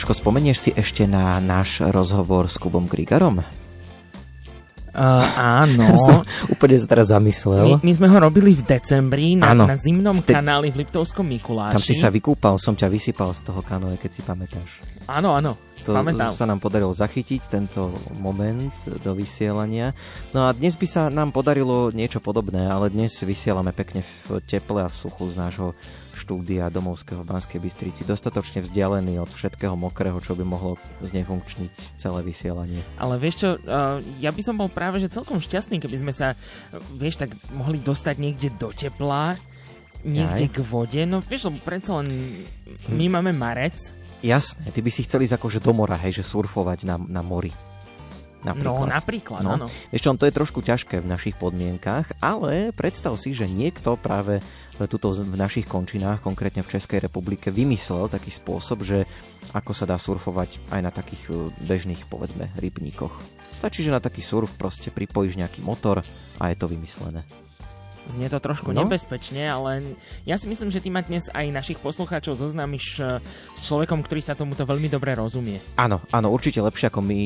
Joško, spomenieš si ešte na náš rozhovor s Kubom Grigarom? Uh, áno. Som úplne sa teraz zamyslel. My, my sme ho robili v decembri na, Áno. na zimnom Vtedy- kanáli v Liptovskom Mikuláši. Tam si sa vykúpal, som ťa vysypal z toho kanoe, keď si pamätáš. Áno, áno. To Pamätám. sa nám podarilo zachytiť, tento moment do vysielania. No a dnes by sa nám podarilo niečo podobné, ale dnes vysielame pekne v teple a v suchu z nášho štúdia domovského v Banskej Bystrici. Dostatočne vzdialený od všetkého mokrého, čo by mohlo znefunkčniť celé vysielanie. Ale vieš čo, ja by som bol práve že celkom šťastný, keby sme sa, vieš, tak mohli dostať niekde do tepla, niekde Jaj. k vode. No vieš, lebo predsa len my Hm. máme marec, Jasné, ty by si chcel ísť akože do mora, hej, že surfovať na, na mori. no napríklad, No. áno. Vieš čo, to je trošku ťažké v našich podmienkach, ale predstav si, že niekto práve tuto v našich končinách, konkrétne v Českej republike, vymyslel taký spôsob, že ako sa dá surfovať aj na takých e, bežných, povedzme, rybníkoch. Stačí, že na taký surf proste pripojíš nejaký motor a je to vymyslené. Znie to trošku No. nebezpečne, ale ja si myslím, že ty ma dnes aj našich poslucháčov zoznámiš uh, s človekom, ktorý sa tomuto veľmi dobre rozumie. Áno, áno, určite lepšie ako my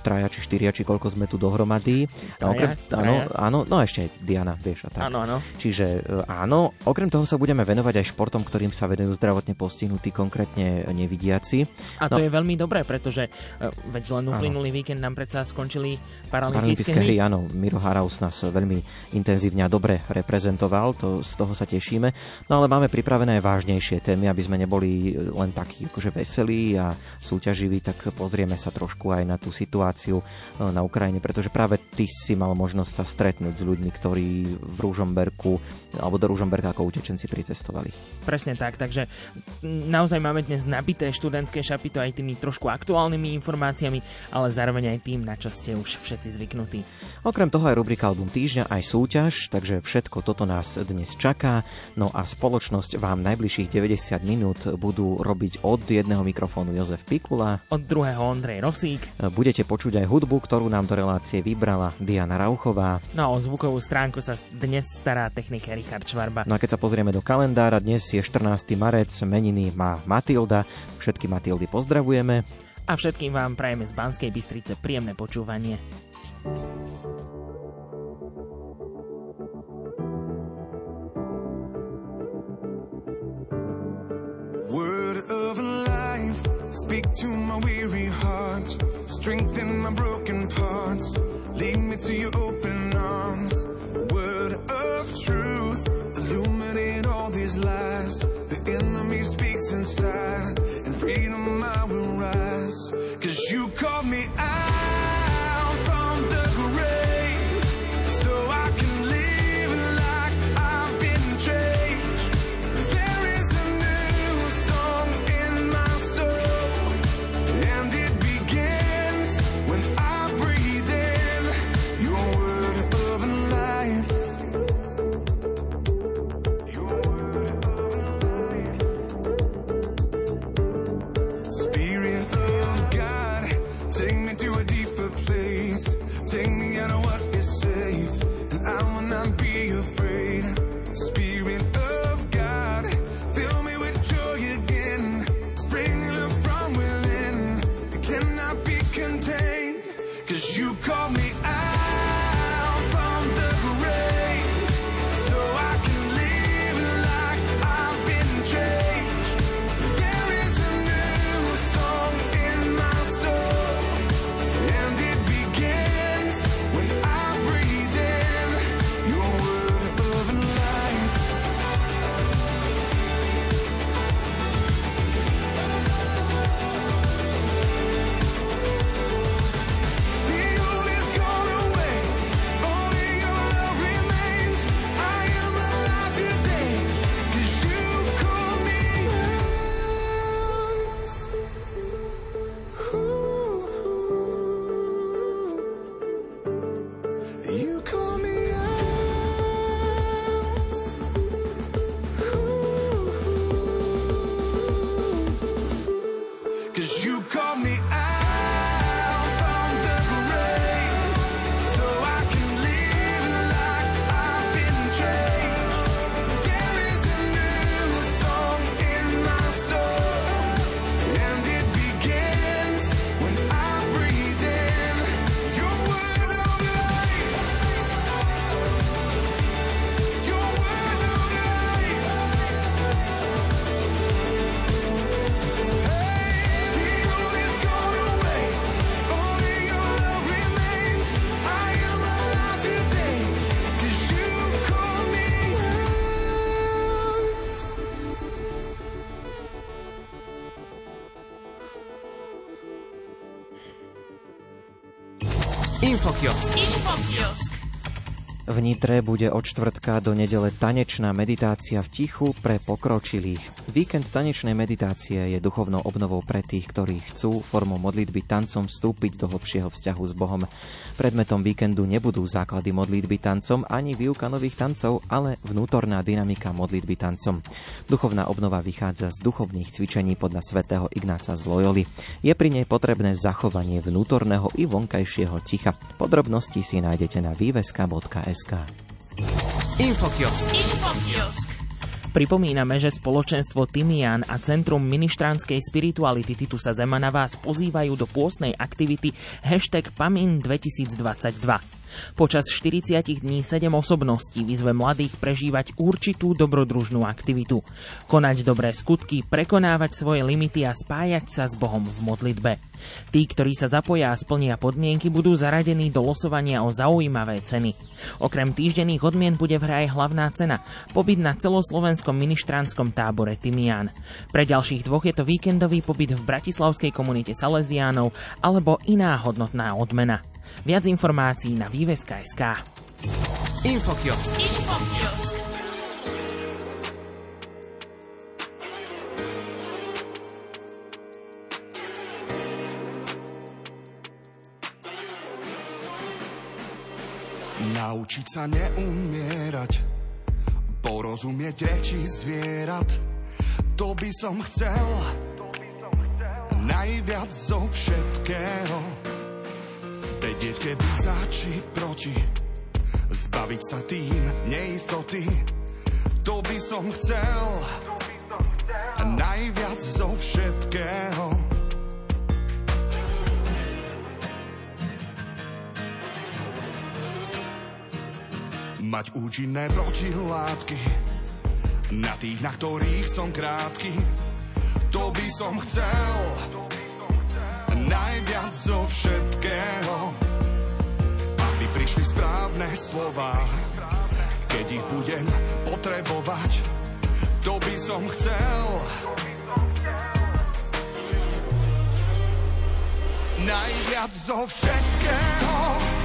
traja či štyria, či koľko sme tu dohromady. Traja, okrem, áno, traja. áno, no ešte aj Diana, vieš a tak. Áno, áno. Čiže e, áno, okrem toho sa budeme venovať aj športom, ktorým sa venujú zdravotne postihnutí, konkrétne nevidiaci. A No. to je veľmi dobré, pretože uh, veď len uplynulý víkend nám predsa skončili Paralympijské paralympijské hry, hry. áno, Miro Haraus nás veľmi intenzívne a dobre reprezentoval, to, z toho sa tešíme. No ale máme pripravené aj vážnejšie témy, aby sme neboli len takí akože veselí a súťaživí, tak pozrieme sa trošku aj na tú situáciu e, na Ukrajine, pretože práve ty si mal možnosť sa stretnúť s ľuďmi, ktorí v Ružomberku alebo do Ružomberka ako utečenci pricestovali. Presne tak, takže naozaj máme dnes nabité študentské šapito aj tými trošku aktuálnymi informáciami, ale zároveň aj tým, na čo ste už všetci zvyknutí. Okrem toho aj rubrika Album týždňa, aj súťaž, takže všetko toto nás dnes čaká. No a spoločnosť vám najbližších 90 minút budú robiť od jedného mikrofónu Jozef Pikula. Od druhého Ondrej Rosík, Budete počuť aj hudbu, ktorú nám do relácie vybrala Diana Rauchová. no a o zvukovú stránku sa dnes stará technik Richard Švarba. No a keď sa pozrieme do kalendára, dnes je 14. marec, meniny má Matilda. Všetky Matildy pozdravujeme. A všetkým vám prajeme z Banskej Bystrice príjemné počúvanie. Word of life, speak to my weary heart, strengthen my broken parts, lead me to your open arms. Word of truth, illuminate all these lies. The enemy speaks inside, and freedom I will rise. Cause you called me out Infokiosk. V Nitre bude od čtvrtka do nedele tanečná meditácia v tichu pre pokročilých. Víkend tanečnej meditácie je duchovnou obnovou pre tých, ktorí chcú formou modlitby tancom vstúpiť do hlbšieho vzťahu s Bohom. Predmetom víkendu nebudú základy modlitby tancom ani výuka nových tancov, ale vnútorná dynamika modlitby tancom. Duchovná obnova vychádza z duchovných cvičení podľa svätého Ignáca z Loyoli. Je pri nej potrebné zachovanie vnútorného i vonkajšieho ticha. Podrobnosti si nájdete na výveska.s SK. Infokiosk. Infokiosk. Pripomíname, že spoločenstvo Timian a Centrum ministránskej spirituality Titusa Zemana vás pozývajú do pôstnej aktivity hashtag PAMIN 2022. Počas 40 dní 7 osobností vyzve mladých prežívať určitú dobrodružnú aktivitu. Konať dobré skutky, prekonávať svoje limity a spájať sa s Bohom v modlitbe. Tí, ktorí sa zapoja a splnia podmienky, budú zaradení do losovania o zaujímavé ceny. Okrem týždenných odmien bude v hre aj hlavná cena – pobyt na celoslovenskom ministránskom tábore Timian. Pre ďalších dvoch je to víkendový pobyt v bratislavskej komunite Salesiánov alebo iná hodnotná odmena. Viac informácií na výveska.sk. Infokiosk. Infokiosk. Naučiť sa neumierať, porozumieť reči zvierat, to by som chcel najviac zo všetkého. Vedieť, kedy za či proti, zbaviť sa tým neistoty, to by som chcel. Najviac zo všetkého. Mať účinné protilátky. Na tých, na ktorých som krátky, to by som chcel. Najviac zo všetkého. Slova, keď ich budem potrebovať, to by som chcel. Najviac zo všetkého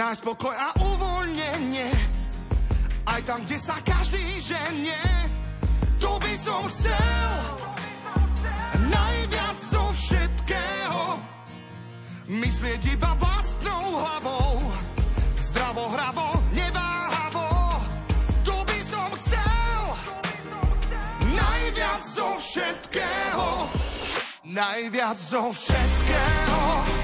Nájsť pokoj a uvoľnenie aj tam, kde sa každý ženie. To by som chcel najviac zo všetkého. Myslieť iba vlastnou hlavou, zdravo, hravo, neváhavo. To by som chcel najviac zo všetkého. Najviac zo všetkého.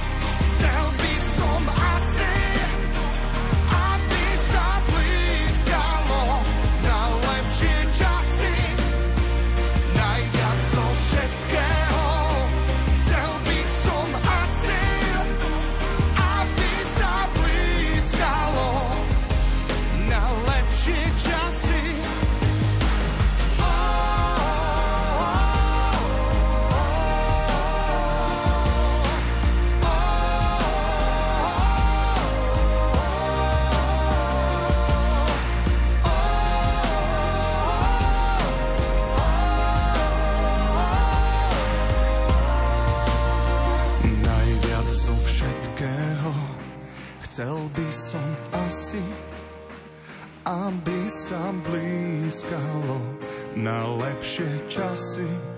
Sa blízkalo na lepšie časy.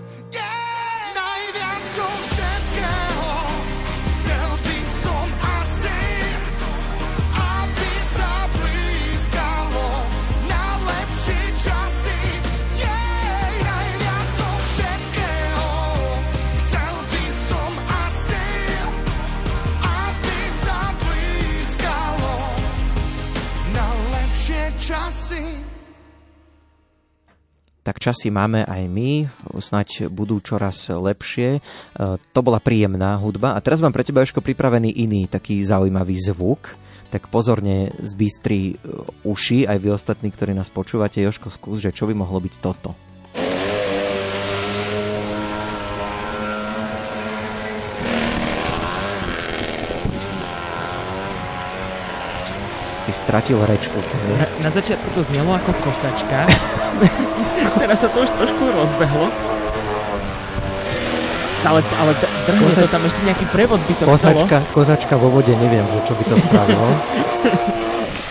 Tak časy máme aj my, snať budú čoraz lepšie. E, To bola príjemná hudba. A teraz mám pre teba, Jožko, pripravený iný taký zaujímavý zvuk. tak pozorne zbystri e, uši, aj vy ostatní, ktorí nás počúvate. Joško, skús, že čo by mohlo byť toto? Si stratil reč úplne. Na, na začiatku to znelo ako kosačka. Teraz sa to už trošku rozbehlo. Ale, ale drhne Kosa- to tam ešte nejaký prevod by to Kosačka, chcelo. kosačka vo vode, neviem, že čo by to spravilo.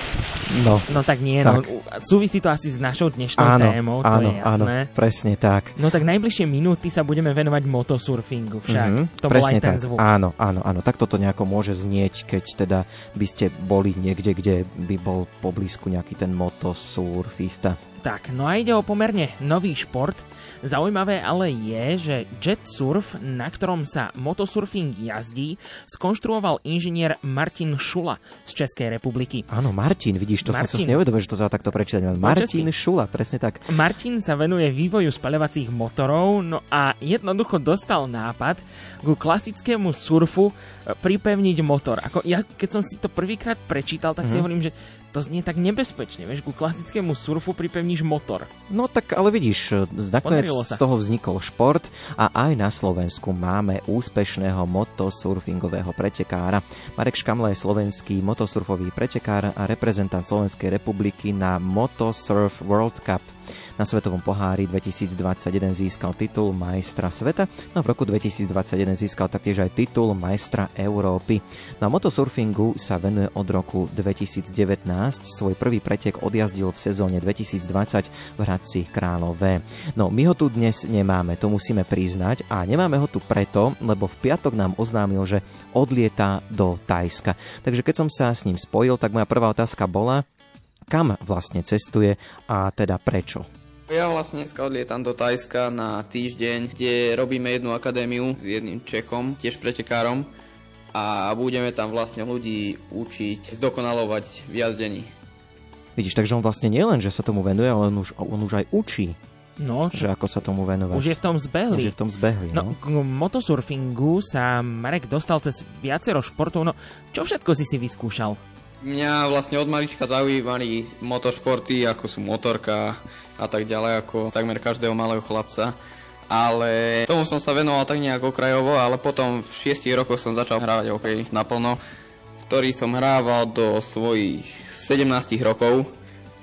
No, No tak nie, Tak. no. Súvisí to asi s našou dnešnou áno, témou, to áno, je áno, jasné. presne tak. No tak najbližšie minúty sa budeme venovať motosurfingu však. Mhm, To bol aj ten tak. zvuk. Áno, áno, áno. Tak toto nejako môže znieť, keď teda by ste boli niekde, kde by bol poblízku nejaký ten motosurfista. Tak, no a ide o pomerne nový šport. Zaujímavé ale je, že jet surf, na ktorom sa motosurfing jazdí, skonštruoval inžinier Martin Šula z Českej republiky. Áno, Martin, vidíš, to som sa Martin. nevedomil, že to treba takto prečítať. Martin. Šula, presne tak. Martin sa venuje vývoju spaľovacích motorov, no a jednoducho dostal nápad ku klasickému surfu e, pripevniť motor. Ako ja, keď som si to prvýkrát prečítal, tak Mhm. si hovorím, že to znie tak nebezpečne, vieš, ku klasickému surfu pripevníš motor. No tak ale vidíš, nakoniec Podarilo sa. z toho vznikol šport a aj na Slovensku máme úspešného motosurfingového pretekára. Marek Škamla je slovenský motosurfový pretekár a reprezentant Slovenskej republiky na Motosurf World Cup. Na Svetovom pohári 2021 získal titul majstra sveta, no v roku 2021 získal taktiež aj titul majstra Európy. Na motosurfingu sa venuje od roku 2019. Svoj prvý pretek odjazdil v sezóne 2020 v Hradci Králové. No, my ho tu dnes nemáme, to musíme priznať a nemáme ho tu preto, lebo v piatok nám oznámil, že odlieta do Tajska. Takže keď som sa s ním spojil, tak moja prvá otázka bola, kam vlastne cestuje a teda prečo. Ja vlastne dneska odlietam do Tajska na týždeň, kde robíme jednu akadémiu s jedným Čechom, tiež pretekárom a budeme tam vlastne ľudí učiť zdokonalovať v jazdení. Vidíš, takže on vlastne nielen, že sa tomu venuje, ale on už, on už aj učí, No, že ako sa tomu venovať. už je v tom už zbehli. je v tom zbehli. No, No. k motosurfingu sa Marek dostal cez viacero športov, no čo všetko si si vyskúšal? Mňa vlastne od malička zaujímali motoršporty, ako sú motorka a tak ďalej, ako takmer každého malého chlapca. Ale tomu som sa venoval tak nejak okrajovo, ale potom v 6 rokoch som začal hrávať hokej naplno, ktorý som hrával do svojich 17 rokov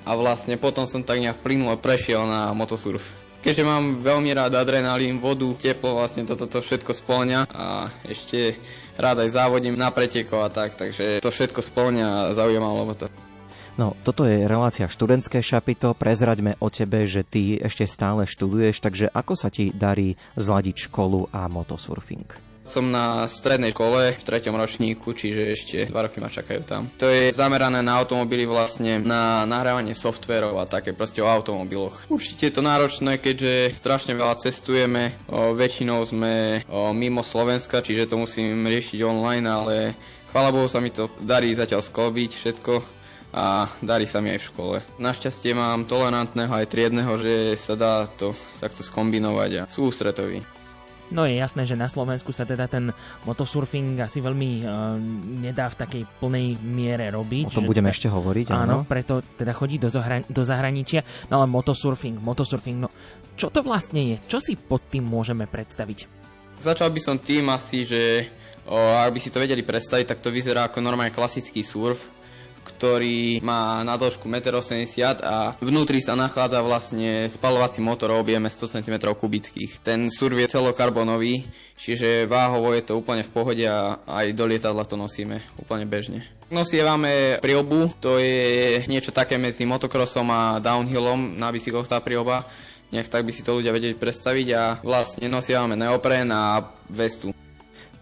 a vlastne potom som tak nejak plynulo prešiel na motosurf. Keďže mám veľmi rád adrenalín, vodu, teplo, vlastne toto to, všetko spĺňa a ešte rád aj závodím na pretekov a tak, takže to všetko spĺňa a zaujímalo ma to. no, toto je relácia študentské šapito. Prezraďme o tebe, že ty ešte stále študuješ, takže ako sa ti darí zladiť školu a motosurfing? Som na strednej škole v treťom ročníku, čiže ešte dva roky ma čakajú tam. To je zamerané na automobily vlastne, na nahrávanie softverov a také proste o automobiloch. Určite je to náročné, keďže strašne veľa cestujeme, o, väčšinou sme o, mimo Slovenska, čiže to musím riešiť online, ale chvála Bohu sa mi to darí zatiaľ sklobiť všetko a darí sa mi aj v škole. Našťastie mám tolerantného aj triedneho, že sa dá to takto skombinovať a sú ústretoví. No je jasné, že na Slovensku sa teda ten motosurfing asi veľmi uh, nedá v takej plnej miere robiť. O tom že budeme teda- ešte hovoriť, Áno, áno. preto teda chodí do, zohra- do zahraničia. No ale motosurfing, motosurfing, no čo to vlastne je? Čo si pod tým môžeme predstaviť? Začal by som tým asi, že o, ak by si to vedeli predstaviť, tak to vyzerá ako normálne klasický surf, ktorý má na dĺžku 1,80 m a vnútri sa nachádza vlastne spalovací motor o objeme 100 cm kubických. Ten surf je celokarbonový, čiže váhovo je to úplne v pohode a aj do lietadla to nosíme úplne bežne. Nosievame priobu, to je niečo také medzi motocrossom a downhillom na bicykloch tá prioba. Nech tak by si to ľudia vedieť predstaviť a vlastne nosievame neopren a vestu.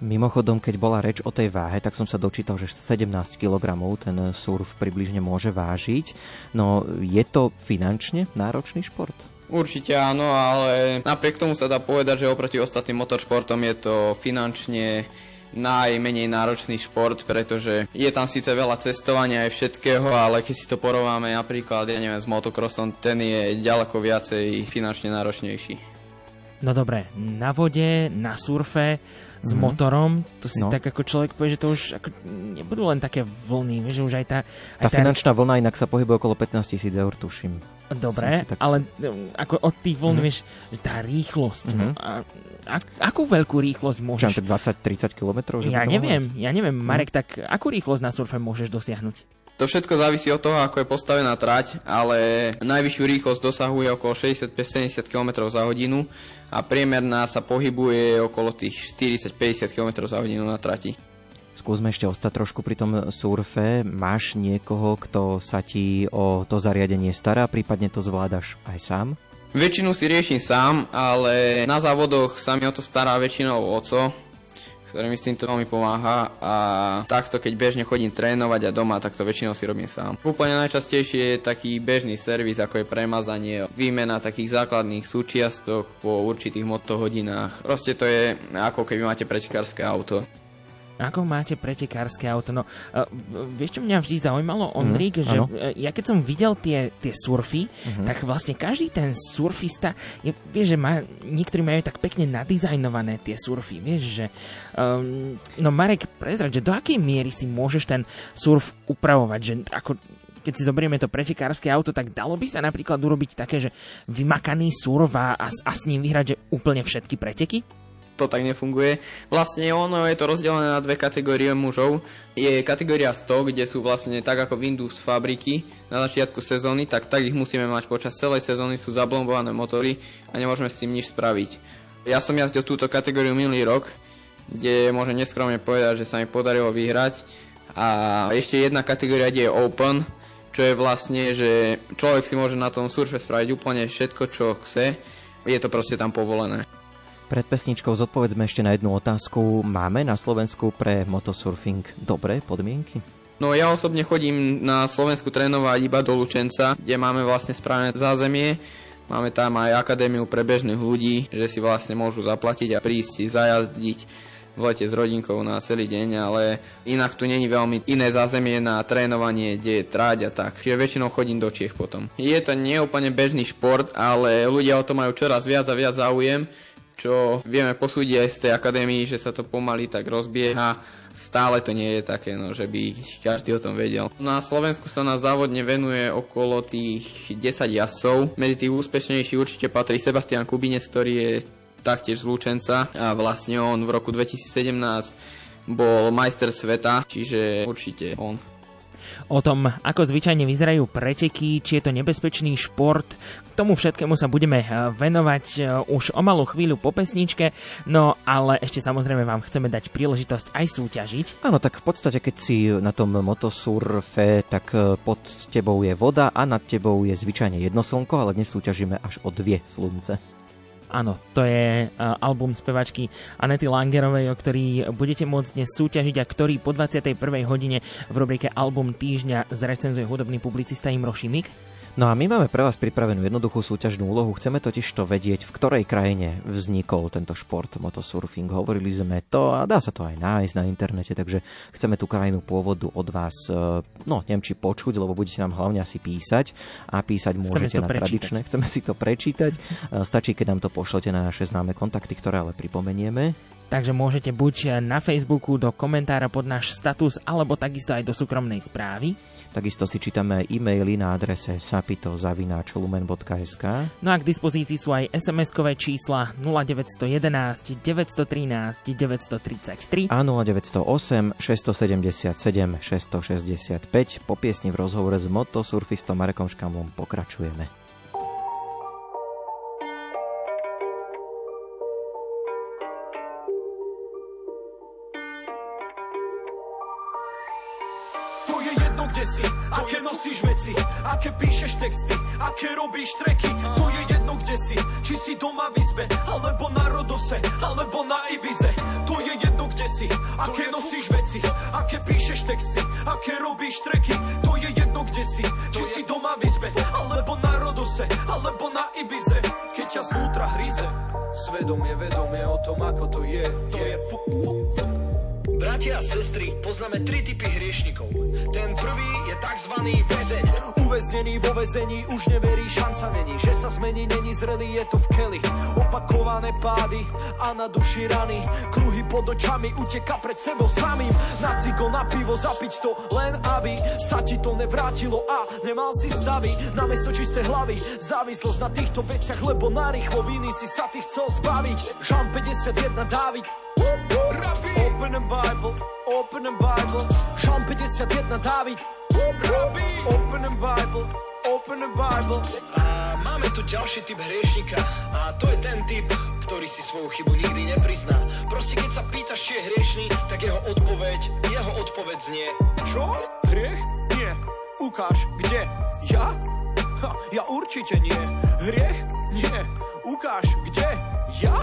Mimochodom, keď bola reč o tej váhe, tak som sa dočítal, že 17 kg ten surf približne môže vážiť. No je to finančne náročný šport? Určite áno, ale napriek tomu sa dá povedať, že oproti ostatným motoršportom je to finančne najmenej náročný šport, pretože je tam síce veľa cestovania aj všetkého, ale keď si to porovnáme napríklad, ja neviem, s motocrossom, ten je ďaleko viacej finančne náročnejší. No dobre, na vode, na surfe, s Mhm. motorom, to si No. tak ako človek povie, že to už ako, nebudú len také vlny, že už aj tá... Tá Aj finančná vlna inak sa pohybuje okolo 15 tisíc eur, tuším. Dobre, tak- ale um, ako od tých vln, Mhm. vieš, že tá rýchlosť, no, Mhm. a, a, akú veľkú rýchlosť Čo, môžeš... 20-30 kilometrov? Ja neviem, ja neviem, Mhm. Marek, tak akú rýchlosť na surfe môžeš dosiahnuť? To všetko závisí od toho, ako je postavená trať, ale najvyššiu rýchlosť dosahuje okolo 65-70 km za hodinu a priemerná sa pohybuje okolo tých 40-50 km za hodinu na trati. Skúsme ešte ostať trošku pri tom surfe. Máš niekoho, kto sa ti o to zariadenie stará, prípadne to zvládaš aj sám? Väčšinu si riešim sám, ale na závodoch sa mi o to stará väčšinou oco, ktorý mi s týmto veľmi pomáha a takto keď bežne chodím trénovať a doma, tak to väčšinou si robím sám. Úplne najčastejšie je taký bežný servis, ako je premazanie, výmena takých základných súčiastok po určitých motohodinách. Proste to je ako keby máte pretekárske auto. Ako máte pretekárske auto? No, uh, vieš, čo mňa vždy zaujímalo, Ondrík, že áno. uh, ja keď som videl tie, tie surfy, tak vlastne každý ten surfista, je, vieš, že má, niektorí majú tak pekne nadizajnované tie surfy, vieš, že um, no Marek, prezrať, že do akej miery si môžeš ten surf upravovať, že ako keď si zoberieme to pretekárske auto, tak dalo by sa napríklad urobiť také, že vymakaný surf a, a, a s ním vyhrať že úplne všetky preteky? To tak nefunguje. Vlastne ono je to rozdelené na dve kategórie mužov. Je kategória 100, kde sú vlastne tak ako Windows fabriky na začiatku sezóny, tak tak ich musíme mať počas celej sezóny, sú zablombované motory a nemôžeme s tým nič spraviť. Ja som jazdil túto kategóriu minulý rok, kde môžem neskromne povedať, že sa mi podarilo vyhrať. A ešte jedna kategória, kde je Open, čo je vlastne, že človek si môže na tom surfe spraviť úplne všetko, čo chce. Je to proste tam povolené. Pred pesničkou zodpovedzme ešte na jednu otázku. Máme na Slovensku pre motosurfing dobré podmienky? No ja osobne chodím na Slovensku trénovať iba do Lučenca, kde máme vlastne správne zázemie. Máme tam aj akadémiu pre bežných ľudí, že si vlastne môžu zaplatiť a prísť si zajazdiť v lete s rodinkou na celý deň, ale inak tu není veľmi iné zázemie na trénovanie, kde je tráť a tak. Čiže väčšinou chodím do Čiech potom. Je to neúplne bežný šport, ale ľudia o to majú čoraz viac a viac záujem čo vieme posúdiť aj z tej akadémii, že sa to pomaly tak rozbieha. Stále to nie je také, no, že by každý o tom vedel. Na Slovensku sa na závodne venuje okolo tých 10 jazdcov. Medzi tých úspešnejších určite patrí Sebastian Kubinec, ktorý je taktiež z a vlastne on v roku 2017 bol majster sveta, čiže určite on. O tom, ako zvyčajne vyzerajú preteky, či je to nebezpečný šport. K tomu všetkému sa budeme eh, venovať eh, už o malú chvíľu po pesničke, no ale ešte samozrejme vám chceme dať príležitosť aj súťažiť. Áno, tak v podstate, keď si na tom motosurfe, tak e, pod tebou je voda a nad tebou je zvyčajne jedno slnko, ale dnes súťažíme až o dve slunce. Áno, to je uh, album spevačky Anety Langerovej, o ktorý budete môcť dnes súťažiť a ktorý po 21. hodine v rubrike Album týždňa zrecenzuje hudobný publicista Imro Šimik. No a my máme pre vás pripravenú jednoduchú súťažnú úlohu. Chceme totiž to vedieť, v ktorej krajine vznikol tento šport motosurfing. Hovorili sme to a dá sa to aj nájsť na internete, takže chceme tú krajinu pôvodu od vás, e, no neviem či počuť, lebo budete nám hlavne asi písať a písať môžete na tradičné. Chceme si to prečítať. E, Stačí, keď nám to pošlete na naše známe kontakty, ktoré ale pripomenieme. Takže môžete buď na Facebooku do komentára pod náš status, alebo takisto aj do súkromnej správy. Takisto si čítame e-maily na adrese sapito.lumen.sk No a k dispozícii sú aj SMS-kové čísla 0911 913 933 a 0908 677 665. Po piesni v rozhovore s motosurfistom Marekom Škamlom pokračujeme. Aké píšeš texty, aké robíš treky. To je jedno, kde si, či si doma v izbe, alebo na Rodose, alebo na Ibize. To je jedno, kde si, aké nosíš veci, aké píšeš texty, aké robíš treky. To je jedno, kde si, či si doma v izbe, alebo na Rodose, alebo na Ibize. Keď ťa znútra hryze, svedomie, vedomie o tom, ako to je. To je fu, fu, fu. Bratia a sestry, poznáme tri typy hriešnikov. Ten prvý je tzv. väzeň. Uväznený vo väzení už neverí, šanca není, že sa zmení, není zrelý, je to v keli. Opakované pády a na duši rany, kruhy pod očami, uteka pred sebou samým. Na cigo, na pivo, zapiť to, len aby sa ti to nevrátilo a nemal si stavy. Namiesto čisté hlavy, závislosť na týchto veciach, lebo narýchlo viny si sa ty chcel zbaviť. Žalm 51 Dávid, Open the Bible, open the Bible. Žalm 51 Dávid. Open the Bible, open the Bible. A máme tu ďalší typ hriešnika a to je ten typ, ktorý si svoju chybu nikdy neprizná. Proste keď sa pýtaš, či je hriešný, tak jeho odpoveď, jeho odpoveď znie. Čo? Hriech? Nie. Ukáž, kde? Ja? Ha, ja určite nie. Hriech? Nie. Ukáž, kde? Ja?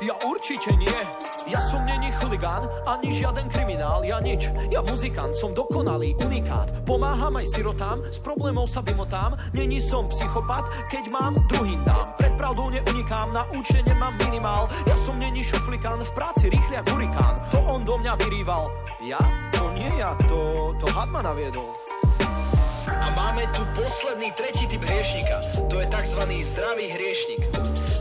Ja určite nie. Ja som není chuligán, ani žiaden kriminál, ja nič. Ja muzikant, som dokonalý, unikát. Pomáham aj sirotám, s problémov sa vymotám. Není som psychopat, keď mám, druhým dám. Pred pravdou neunikám, na účte nemám minimál. Ja som není šuflikán, v práci rýchly ako hurikán. To on do mňa vyrýval. Ja? To nie ja, to, to had ma naviedol. A máme tu posledný, tretí typ hriešnika. To je tzv. zdravý hriešnik.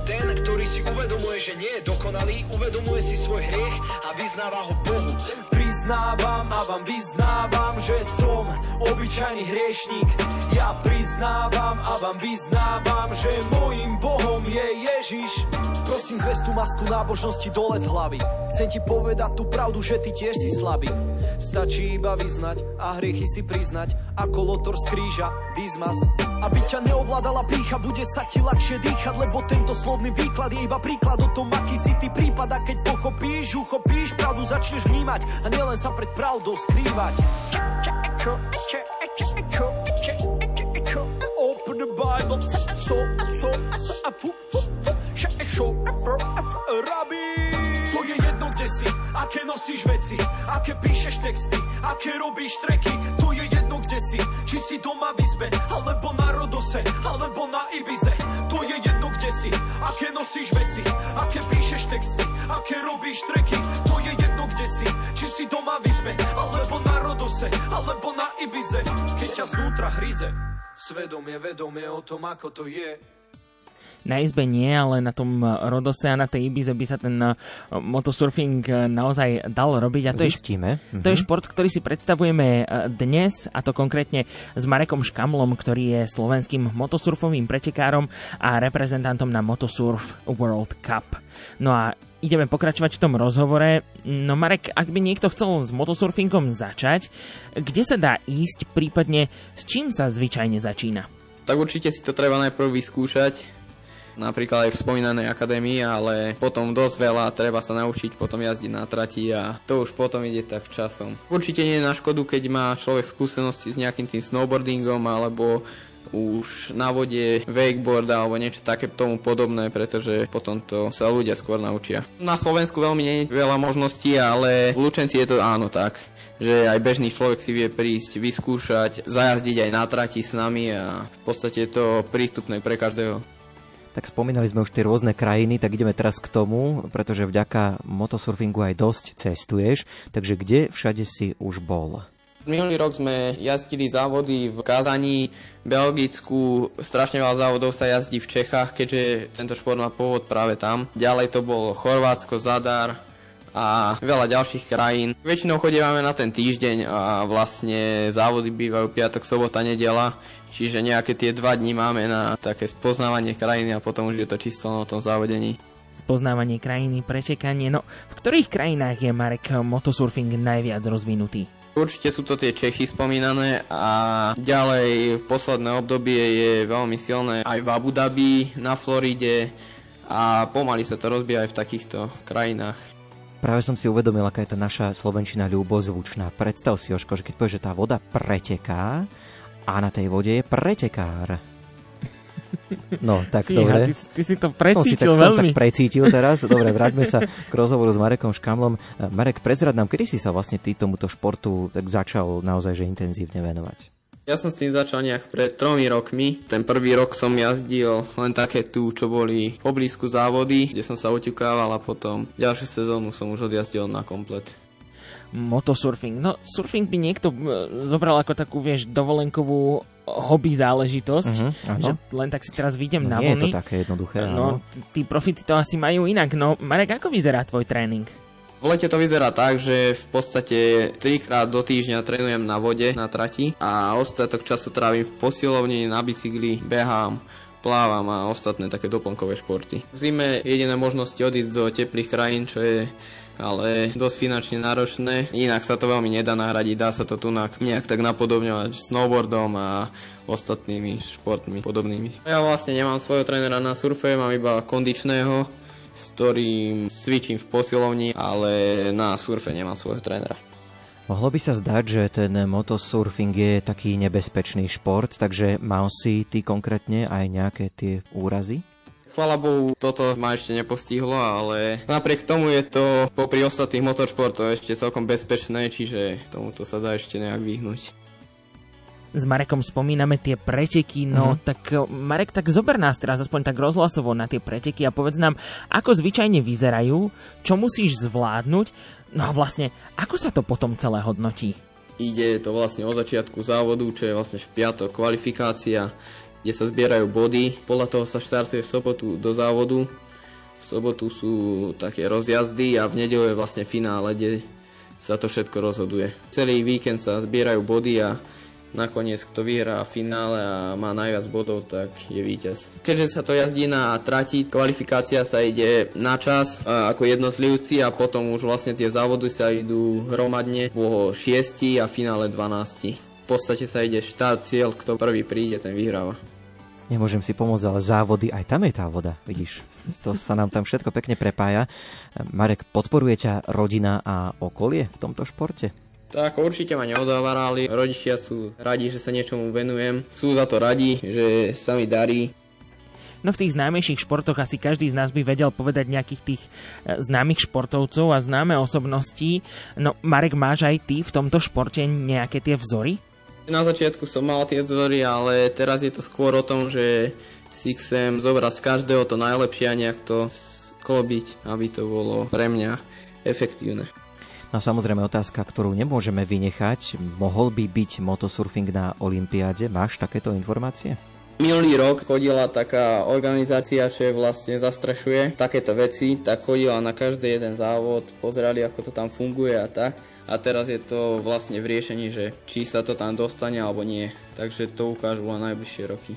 Ten, ktorý si uvedomuje, že nie je dokonalý, uvedomuje si svoj hriech a vyznáva ho Bohu. Priznávam a vám vyznávam, že som obyčajný hriešnik. Ja priznávam a vám vyznávam, že môjim Bohom je Ježiš. Prosím, zves tú masku nábožnosti dole z hlavy. Chcem ti povedať tú pravdu, že ty tiež si slabý. Stačí iba vyznať a hriechy si priznať, ako lotor z kríža, dizmas. Aby ťa neovládala pícha, bude sa ti ľahšie dýchať, lebo tento slovný výklad je iba príklad o tom, aký si ty prípad. A keď pochopíš, uchopíš, pravdu začneš vnímať a nielen sa pred pravdou skrývať. Open the Bible, so, so, so, a fu, fu, fu, show, Rabbi. To aké nosíš veci, aké píšeš texty, aké robíš treky. To je jedno, kde si, či si doma v izbe, alebo na Rodose, alebo na Ibize. To je jedno, kde si, aké nosíš veci, aké píšeš texty, aké robíš treky. To je jedno, kde si, či si doma v izbe, alebo na Rodose, alebo na Ibize. Keď ťa znútra hryze, svedomie, vedomie o tom, ako to je. Na izbe nie, ale na tom Rodose a na tej Ibize by sa ten uh, motosurfing uh, naozaj dal robiť. A to Zistíme. Je, to je šport, ktorý si predstavujeme dnes, a to konkrétne s Marekom Škamlom, ktorý je slovenským motosurfovým pretekárom a reprezentantom na Motosurf World Cup. No a ideme pokračovať v tom rozhovore. No Marek, ak by niekto chcel s motosurfingom začať, kde sa dá ísť, prípadne s čím sa zvyčajne začína? Tak určite si to treba najprv vyskúšať, napríklad aj v spomínanej akadémii, ale potom dosť veľa treba sa naučiť potom jazdiť na trati a to už potom ide tak časom. Určite nie je na škodu, keď má človek skúsenosti s nejakým tým snowboardingom alebo už na vode wakeboard alebo niečo také tomu podobné, pretože potom to sa ľudia skôr naučia. Na Slovensku veľmi nie je veľa možností, ale v Lučenci je to áno tak že aj bežný človek si vie prísť, vyskúšať, zajazdiť aj na trati s nami a v podstate je to prístupné pre každého. Tak spomínali sme už tie rôzne krajiny, tak ideme teraz k tomu, pretože vďaka motosurfingu aj dosť cestuješ, takže kde všade si už bol? Minulý rok sme jazdili závody v Kazaní, Belgicku, strašne veľa závodov sa jazdí v Čechách, keďže tento šport má pôvod práve tam. Ďalej to bol Chorvátsko, Zadar a veľa ďalších krajín. Väčšinou chodívame na ten týždeň a vlastne závody bývajú piatok, sobota, nedela, čiže nejaké tie dva dní máme na také spoznávanie krajiny a potom už je to čisto na tom závodení spoznávanie krajiny, prečekanie. No, v ktorých krajinách je Marek motosurfing najviac rozvinutý? Určite sú to tie Čechy spomínané a ďalej posledné obdobie je veľmi silné aj v Abu Dhabi, na Floride a pomaly sa to rozbíja aj v takýchto krajinách. Práve som si uvedomil, aká je tá naša slovenčina ľubozvučná. Predstav si, Joško, že keď povieš, že tá voda preteká a na tej vode je pretekár. No, tak Fíha, dobre. Ty, ty si to precítil som si tak, veľmi. Som tak precítil teraz. Dobre, vráťme sa k rozhovoru s Marekom Škamlom. Marek, prezrad nám, kedy si sa vlastne ty tomuto športu tak začal naozaj že intenzívne venovať? Ja som s tým začal nejak pred tromi rokmi. Ten prvý rok som jazdil len také tu, čo boli v oblízku závody, kde som sa oťukával a potom ďalšiu sezónu som už odjazdil na komplet. motosurfing. No, surfing by niekto e, zobral ako takú, vieš, dovolenkovú hobby záležitosť, áno. že len tak si teraz vidím No, na nie je vlny. to také jednoduché, áno. No, t- tí profity to asi majú inak. No, Marek, ako vyzerá tvoj tréning? V lete to vyzerá tak, že v podstate trikrát do týždňa trénujem na vode, na trati a ostatok času trávim v posilovni, na bicykli, behám, plávam a ostatné také doplnkové športy. V zime jediné možnosti odísť do teplých krajín, čo je ale dosť finančne náročné. Inak sa to veľmi nedá nahradiť, dá sa to tu nejak tak napodobňovať snowboardom a ostatnými športmi podobnými. Ja vlastne nemám svojho trénera na surfe, mám iba kondičného, s ktorým cvičím v posilovni, ale na surfe nemám svojho trénera. Mohlo by sa zdať, že ten motosurfing je taký nebezpečný šport, takže mal si ty konkrétne aj nejaké tie úrazy? Chvala Bohu, toto ma ešte nepostihlo, ale napriek tomu je to popri ostatných motoršportov ešte celkom bezpečné, čiže tomuto sa dá ešte nejak vyhnúť. S Marekom spomíname tie preteky, no Mhm. tak e, Marek, tak zober nás teraz aspoň tak rozhlasovo na tie preteky a povedz nám, ako zvyčajne vyzerajú, čo musíš zvládnuť, no a vlastne, ako sa to potom celé hodnotí? Ide to vlastne o začiatku závodu, čo je vlastne v piatok kvalifikácia, kde sa zbierajú body. Podľa toho sa štartuje v sobotu do závodu. V sobotu sú také rozjazdy a v nedelu je vlastne finále, kde sa to všetko rozhoduje. Celý víkend sa zbierajú body a nakoniec kto vyhrá finále a má najviac bodov, tak je víťaz. Keďže sa to jazdí na trati, kvalifikácia sa ide na čas ako jednotlivci a potom už vlastne tie závody sa idú hromadne po 6 a finále 12. V podstate sa ide štart, cieľ, kto prvý príde, ten vyhráva. Nemôžem si pomôcť, ale závody, aj tam je tá voda, vidíš. To sa nám tam všetko pekne prepája. Marek, podporuje ťa rodina a okolie v tomto športe? Tak určite ma neodávárali, rodičia sú radi, že sa niečomu venujem, sú za to radi, že sa mi darí. No v tých známejších športoch asi každý z nás by vedel povedať nejakých tých e, známych športovcov a známe osobností. No Marek, máš aj ty v tomto športe nejaké tie vzory? Na začiatku som mal tie vzory, ale teraz je to skôr o tom, že si chcem zobrať z každého to najlepšie a nejak to sklobiť, aby to bolo pre mňa efektívne. No a samozrejme otázka, ktorú nemôžeme vynechať, mohol by byť motosurfing na Olympiáde? Máš takéto informácie? Minulý rok chodila taká organizácia, čo je vlastne zastrešuje takéto veci, tak chodila na každý jeden závod, pozerali ako to tam funguje a tak. A teraz je to vlastne v riešení, že či sa to tam dostane alebo nie. Takže to ukážu len najbližšie roky.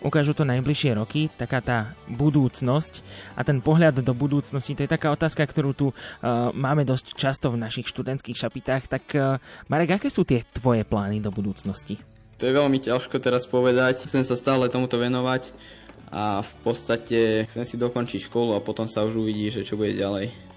Ukážu to najbližšie roky, taká tá budúcnosť a ten pohľad do budúcnosti, to je taká otázka, ktorú tu uh, máme dosť často v našich študentských šapitách. Tak uh, Marek, aké sú tie tvoje plány do budúcnosti? To je veľmi ťažko teraz povedať. Chcem sa stále tomuto venovať a v podstate chcem si dokončiť školu a potom sa už uvidí, že čo bude ďalej.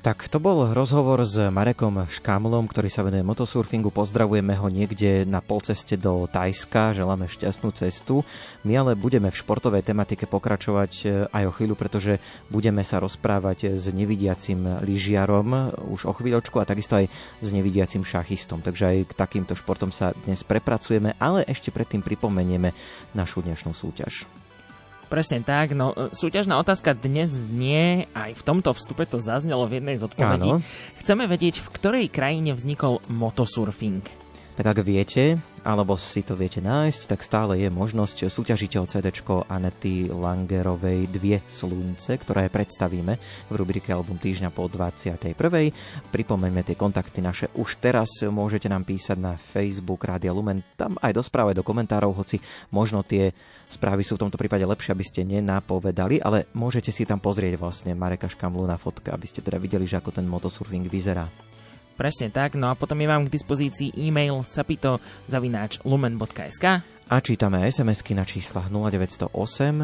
Tak to bol rozhovor s Marekom Škámlom, ktorý sa venuje motosurfingu. Pozdravujeme ho niekde na polceste do Tajska, želáme šťastnú cestu. My ale budeme v športovej tematike pokračovať e, aj o chvíľu, pretože budeme sa rozprávať s nevidiacim lyžiarom už o chvíľočku a takisto aj s nevidiacim šachistom. Takže aj k takýmto športom sa dnes prepracujeme, ale ešte predtým pripomenieme našu dnešnú súťaž. Presne tak, no e, súťažná otázka dnes znie, aj v tomto vstupe to zaznelo v jednej z odpovedí. Áno. Chceme vedieť, v ktorej krajine vznikol motosurfing. Tak ak viete, alebo si to viete nájsť, tak stále je možnosť súťažiť o CD Anety Langerovej Dvie slunce, ktoré predstavíme v rubrike Album týždňa po 21. Pripomeňme tie kontakty naše. Už teraz môžete nám písať na Facebook Rádia Lumen, tam aj do správ, aj do komentárov, hoci možno tie správy sú v tomto prípade lepšie, aby ste nenapovedali, ale môžete si tam pozrieť vlastne Mareka Škamlu na fotka, aby ste teda videli, že ako ten motosurfing vyzerá. Presne tak, no a potom je vám k dispozícii e-mail sapito.lumen.sk A čítame SMS-ky na číslach 0908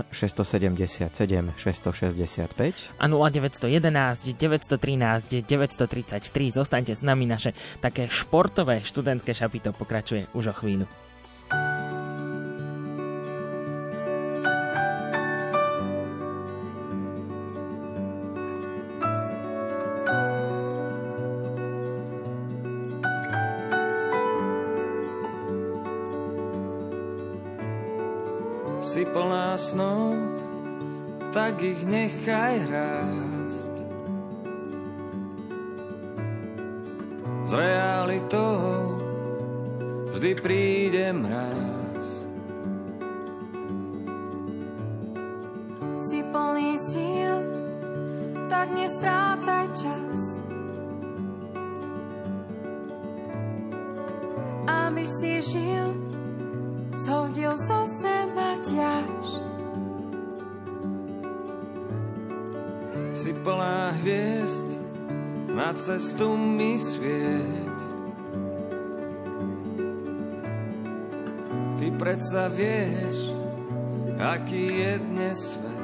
677 665 a 0911 913 933. Zostaňte s nami, naše také športové študentské šapito pokračuje už o chvíľu. Plná snov, tak ich nechaj rásť. s realitou vždy príde mráz. Si plný síl, tak nestrácaj čas. Aby si žil, zhodil zo seba ťaž. Si plná hviezd, na cestu mi svieť. Ty predsa vieš, aký je dnes svet.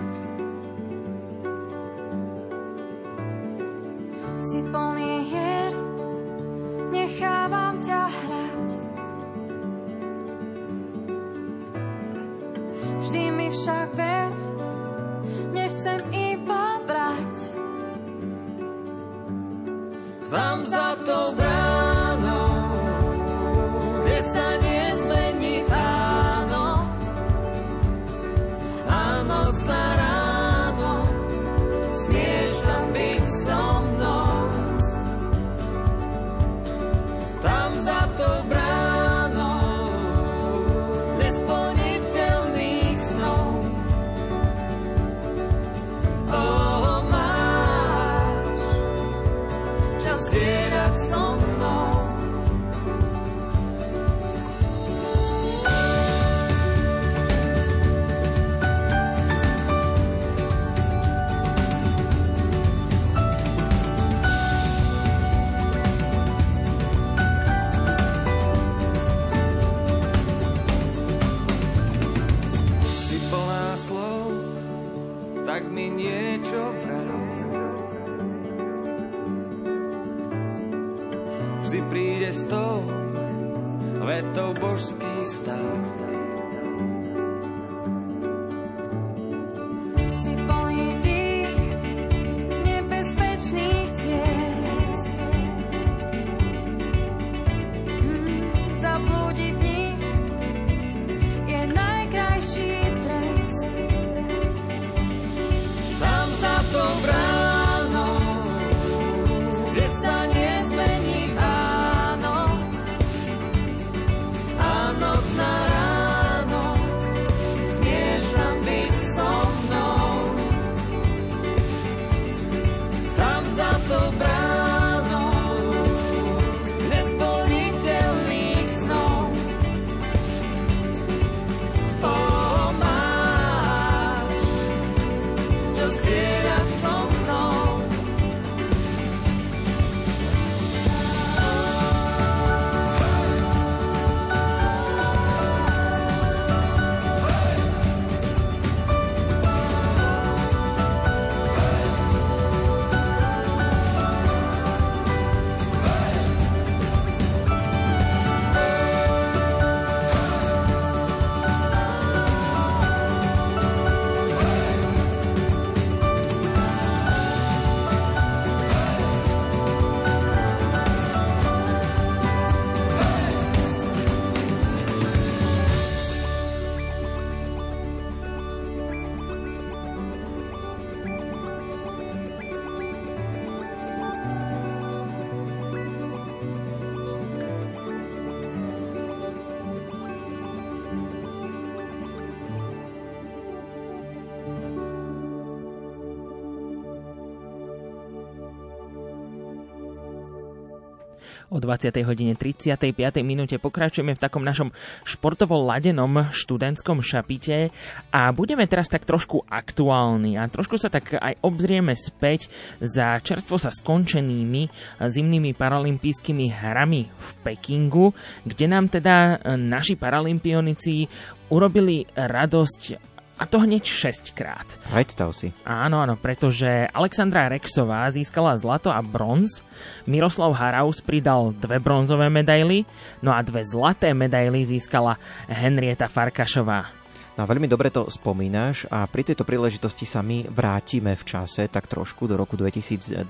20. hodine 35. minúte pokračujeme v takom našom športovo ladenom študentskom šapite a budeme teraz tak trošku aktuálni a trošku sa tak aj obzrieme späť za čerstvo sa skončenými zimnými paralympijskými hrami v Pekingu, kde nám teda naši paralympionici urobili radosť a to hneď 6 krát. Predstav si. Áno, áno, pretože Alexandra Rexová získala zlato a bronz, Miroslav Haraus pridal dve bronzové medaily, no a dve zlaté medaily získala Henrieta Farkašová. No veľmi dobre to spomínaš a pri tejto príležitosti sa my vrátime v čase tak trošku do roku 2020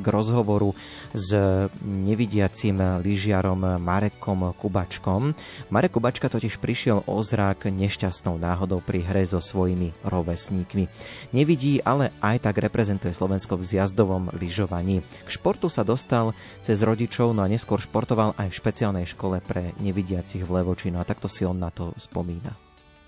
k rozhovoru s nevidiacim lyžiarom Marekom Kubačkom. Marek Kubačka totiž prišiel o zrak nešťastnou náhodou pri hre so svojimi rovesníkmi. Nevidí, ale aj tak reprezentuje Slovensko v zjazdovom lyžovaní. K športu sa dostal cez rodičov, no a neskôr športoval aj v špeciálnej škole pre nevidiacich v Levočinu a takto si on na to spomína.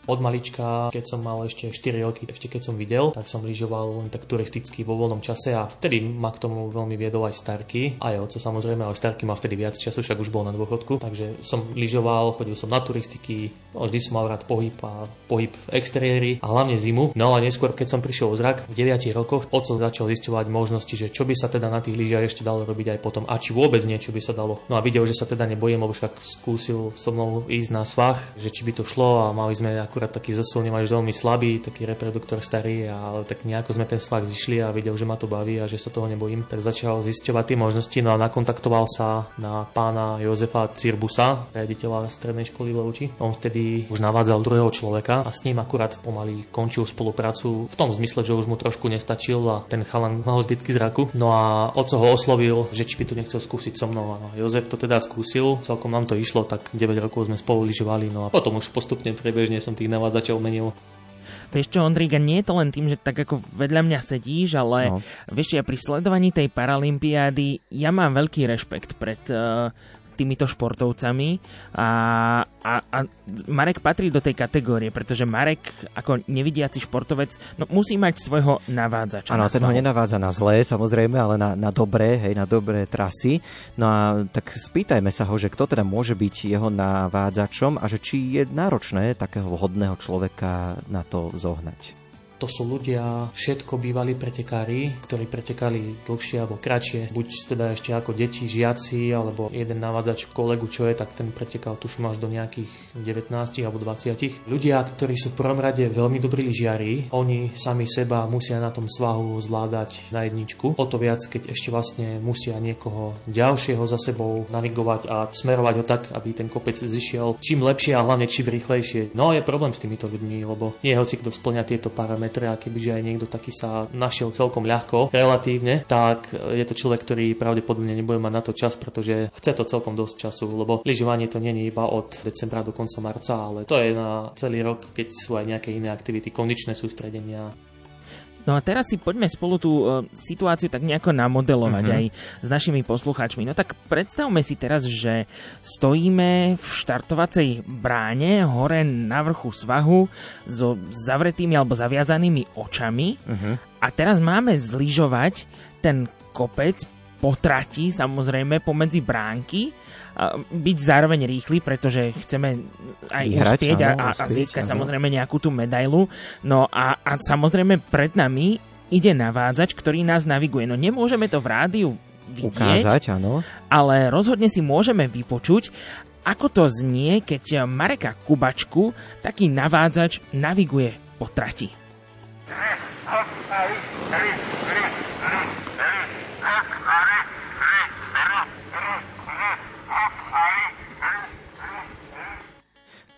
Od malička, keď som mal ešte 4 roky, ešte keď som videl, tak som lyžoval len tak turisticky vo voľnom čase a vtedy ma k tomu veľmi viedol aj Starky. Aj oco samozrejme, ale Starky má vtedy viac času, však už bol na dôchodku. Takže som lyžoval, chodil som na turistiky, vždy som mal rád pohyb a pohyb v exteriéri a hlavne zimu. No a neskôr, keď som prišiel o zrak v 9 rokoch, oco začal zisťovať možnosti, že čo by sa teda na tých lyžiach ešte dalo robiť aj potom a či vôbec niečo by sa dalo. No a videl, že sa teda nebojím, lebo však skúsil so mnou ísť na svach, že či by to šlo a mali sme ako akurát taký zosilne máš veľmi slabý, taký reproduktor starý, ale tak nejako sme ten svak zišli a videl, že ma to baví a že sa toho nebojím, tak začal zisťovať tie možnosti, no a nakontaktoval sa na pána Jozefa Cirbusa, riaditeľa strednej školy v Levoči. On vtedy už navádzal druhého človeka a s ním akurát pomaly končil spoluprácu v tom zmysle, že už mu trošku nestačil a ten chalan mal zbytky zraku. No a oco ho oslovil, že či by to nechcel skúsiť so mnou. A Jozef to teda skúsil, celkom nám to išlo, tak 9 rokov sme spolu lyžovali, no a potom už postupne priebežne som tých navádzačov menil. Vieš čo, Ondríka, nie je to len tým, že tak ako vedľa mňa sedíš, ale no. vieš ja pri sledovaní tej Paralympiády ja mám veľký rešpekt pred uh, týmito športovcami a, a, a Marek patrí do tej kategórie, pretože Marek ako nevidiaci športovec no, musí mať svojho navádzača. Áno, ten ho nenavádza na zlé samozrejme, ale na, na dobré, hej, na dobré trasy. No a tak spýtajme sa ho, že kto teda môže byť jeho navádzačom a že či je náročné takého vhodného človeka na to zohnať. To sú ľudia, všetko bývalí pretekári, ktorí pretekali dlhšie alebo kratšie. Buď teda ešte ako deti, žiaci, alebo jeden navádzač kolegu, čo je, tak ten pretekal tuším až do nejakých 19 alebo 20. Ľudia, ktorí sú v prvom rade veľmi dobrí lyžiari, oni sami seba musia na tom svahu zvládať na jedničku. O to viac, keď ešte vlastne musia niekoho ďalšieho za sebou navigovať a smerovať ho tak, aby ten kopec zišiel čím lepšie a hlavne čím rýchlejšie. No je problém s týmito ľuďmi, lebo nie hoci kto splňa tieto parametre metre a kebyže aj niekto taký sa našiel celkom ľahko, relatívne, tak je to človek, ktorý pravdepodobne nebude mať na to čas, pretože chce to celkom dosť času, lebo lyžovanie to je iba od decembra do konca marca, ale to je na celý rok, keď sú aj nejaké iné aktivity, kondičné sústredenia. No a teraz si poďme spolu tú uh, situáciu tak nejako namodelovať mm-hmm. aj s našimi poslucháčmi. No tak predstavme si teraz, že stojíme v štartovacej bráne hore na vrchu svahu so zavretými alebo zaviazanými očami mm-hmm. a teraz máme zlyžovať ten kopec po trati, samozrejme, pomedzi bránky byť zároveň rýchly, pretože chceme aj Vyhrať, uspieť áno, a, a získať áno. samozrejme nejakú tú medailu. No a, a samozrejme pred nami ide navádzač, ktorý nás naviguje. No nemôžeme to v rádiu vidieť, Ukázať, áno. ale rozhodne si môžeme vypočuť, ako to znie, keď Mareka Kubačku taký navádzač naviguje po trati.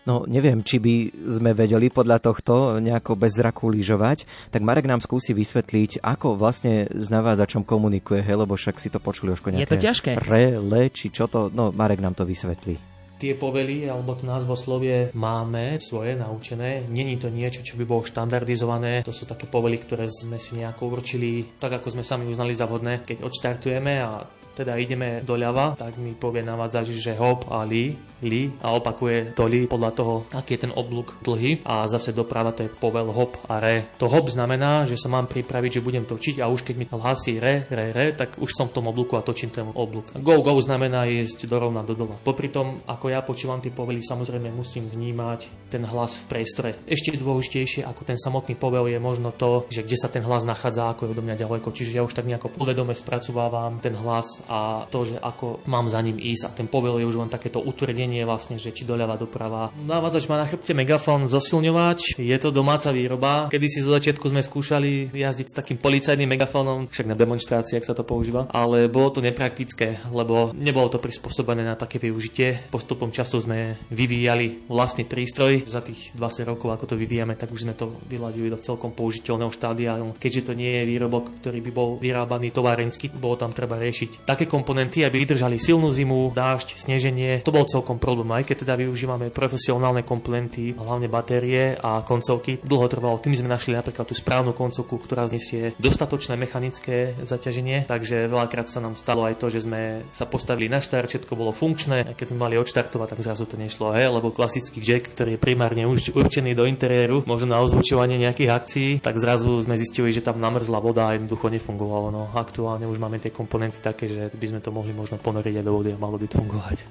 No neviem, či by sme vedeli podľa tohto nejako bez zraku lyžovať, tak Marek nám skúsi vysvetliť, ako vlastne s navádzačom komunikuje, hej, lebo však si to počuli už nejaké Je to ťažké. Rele, či čo to, no Marek nám to vysvetlí tie povely alebo to názvoslovie máme svoje naučené. Není to niečo, čo by bolo štandardizované. To sú také povely, ktoré sme si nejako určili tak, ako sme sami uznali za vhodné, keď odštartujeme a teda ideme doľava, tak mi povie navádzač, že hop a li, li a opakuje to li podľa toho, aký je ten oblúk dlhý a zase doprava to je povel hop a re. To hop znamená, že sa mám pripraviť, že budem točiť a už keď mi hlasí re, re, re, tak už som v tom oblúku a točím ten oblúk. Go, go znamená ísť do rovna do dola. Popri tom, ako ja počúvam tie povely, samozrejme musím vnímať ten hlas v priestore. Ešte dôležitejšie ako ten samotný povel je možno to, že kde sa ten hlas nachádza, ako je odo mňa ďaleko. Čiže ja už tak nejako podvedome spracovávam ten hlas a to, že ako mám za ním ísť a ten povel je už len takéto utvrdenie vlastne, že či doľava doprava. Navádzač má na chrbte megafón zosilňovač, je to domáca výroba. Kedy si zo začiatku sme skúšali jazdiť s takým policajným megafónom, však na demonstrácii, ak sa to používa, ale bolo to nepraktické, lebo nebolo to prispôsobené na také využitie. Postupom času sme vyvíjali vlastný prístroj. Za tých 20 rokov, ako to vyvíjame, tak už sme to vyladili do celkom použiteľného štádia. Keďže to nie je výrobok, ktorý by bol vyrábaný továrensky, bolo tam treba riešiť také komponenty, aby vydržali silnú zimu, dážď, sneženie. To bol celkom problém, aj keď teda využívame profesionálne komponenty, hlavne batérie a koncovky. Dlho trvalo, kým sme našli napríklad tú správnu koncovku, ktorá znesie dostatočné mechanické zaťaženie, takže veľakrát sa nám stalo aj to, že sme sa postavili na štart, všetko bolo funkčné, a keď sme mali odštartovať, tak zrazu to nešlo, hej, lebo klasický jack, ktorý je primárne už určený do interiéru, možno na ozvučovanie nejakých akcií, tak zrazu sme zistili, že tam namrzla voda a jednoducho nefungovalo. No aktuálne už máme tie komponenty také, že by sme to mohli možno ponoriť aj do vody a malo by to fungovať.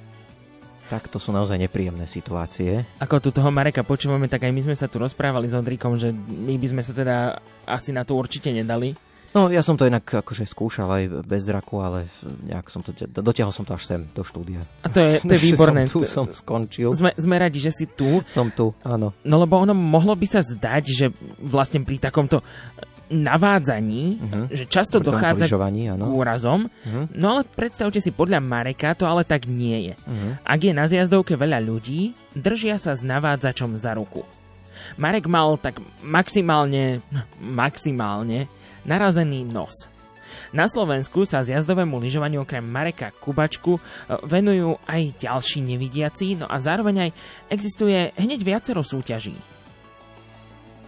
Tak to sú naozaj nepríjemné situácie. Ako tu toho Mareka počúvame, tak aj my sme sa tu rozprávali s Ondríkom, že my by sme sa teda asi na to určite nedali. No, ja som to inak akože skúšal aj bez zraku, ale nejak som to, dotiahol som to až sem, do štúdia. A to je, to je výborné. som, tu som skončil. Sme, sme radi, že si tu. Som tu, áno. No lebo ono mohlo by sa zdať, že vlastne pri takomto navádzaní, uh-huh. že často pri dochádza k úrazom. Uh-huh. No ale predstavte si, podľa Mareka to ale tak nie je. Uh-huh. Ak je na zjazdovke veľa ľudí, držia sa s navádzačom za ruku. Marek mal tak maximálne, maximálne narazený nos. Na Slovensku sa zjazdovému lyžovaniu okrem Mareka Kubačku e, venujú aj ďalší nevidiaci, no a zároveň aj existuje hneď viacero súťaží.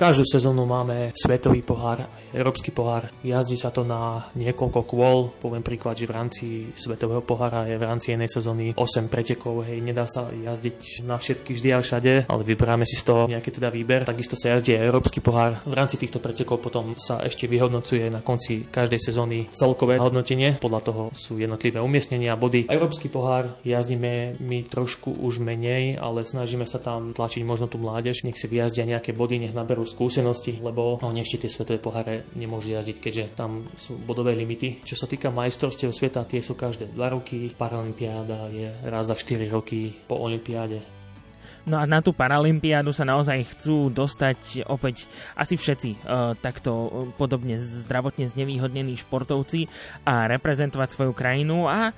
Každú sezónu máme svetový pohár, európsky pohár. Jazdí sa to na niekoľko kôl. Poviem príklad, že v rámci svetového pohára je v rámci jednej sezóny 8 pretekov. Hej, nedá sa jazdiť na všetky vždy a všade, ale vyberáme si z toho nejaký teda výber. Takisto sa jazdí aj európsky pohár. V rámci týchto pretekov potom sa ešte vyhodnocuje na konci každej sezóny celkové hodnotenie. Podľa toho sú jednotlivé umiestnenia, body. Európsky pohár jazdíme my trošku už menej, ale snažíme sa tam tlačiť možno tú mládež. Nech si vyjazdia nejaké body, nech naberú skúsenosti, lebo oni ešte tie svetové poháre nemôžu jazdiť, keďže tam sú bodové limity. Čo sa týka majstrovstiev sveta, tie sú každé 2 roky, Paralympiáda je raz za 4 roky po Olympiáde No a na tú Paralympiádu sa naozaj chcú dostať opäť asi všetci e, takto e, podobne zdravotne znevýhodnení športovci a reprezentovať svoju krajinu a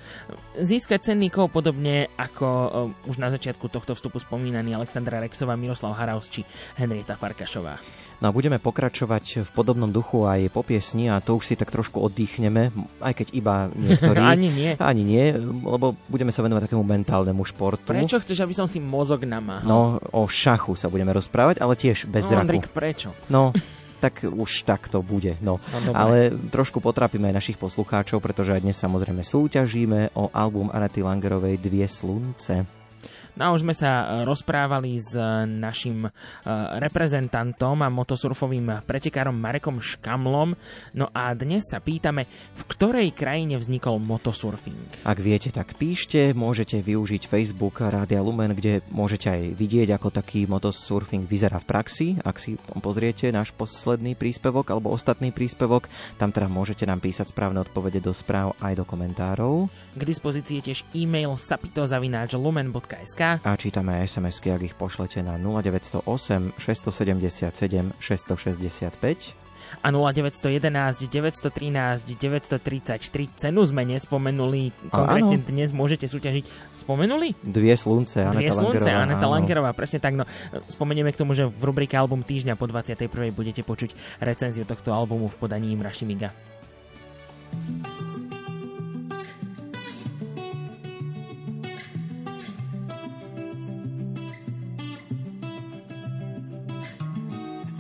získať cenníkov podobne ako e, už na začiatku tohto vstupu spomínaný Alexandra Rexová, Miroslav Haraus či Henrieta Farkašová. No a budeme pokračovať v podobnom duchu aj po piesni a to už si tak trošku oddychneme, aj keď iba niektorí. Ani nie. Ani nie, lebo budeme sa venovať takému mentálnemu športu. Prečo chceš, aby som si mozog namáhal? No, o šachu sa budeme rozprávať, ale tiež bez no. Andrik, prečo? No, tak už tak to bude. No. no Ale trošku potrapíme aj našich poslucháčov, pretože aj dnes samozrejme súťažíme o album Anety Langerovej Dvie slunce. No a už sme sa e, rozprávali s e, našim e, reprezentantom a motosurfovým pretekárom Marekom Škamlom. No a dnes sa pýtame, v ktorej krajine vznikol motosurfing. Ak viete, tak píšte, môžete využiť Facebook Rádia Lumen, kde môžete aj vidieť, ako taký motosurfing vyzerá v praxi. Ak si pozriete náš posledný príspevok alebo ostatný príspevok, tam teda môžete nám písať správne odpovede do správ aj do komentárov. K dispozícii je tiež e-mail sapitozavináč.lumen.sk a čítame aj sms ak ich pošlete na 0908 677 665 a 0911 913 933 cenu sme nespomenuli. Konkrétne áno. dnes môžete súťažiť. Spomenuli? Dvie slunce, Aneta Dvie slunce, Langerová, Aneta Langerová, presne tak. No, spomenieme k tomu, že v rubrike Album týždňa po 21. budete počuť recenziu tohto albumu v podaní Imra Šimiga.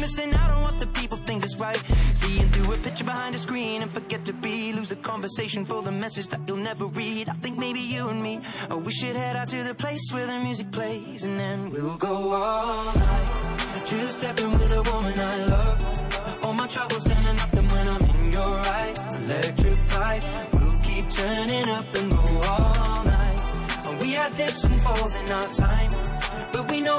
missing out on what the people think is right. Seeing through a picture behind a screen and forget to be. Lose the conversation for the message that you'll never read. I think maybe you and me, oh, we should head out to the place where the music plays and then we'll go all night. Two stepping with a woman I love. All my troubles standing up and when I'm in your eyes, electrified. We'll keep turning up and go all night. We had dips and falls in our time, but we know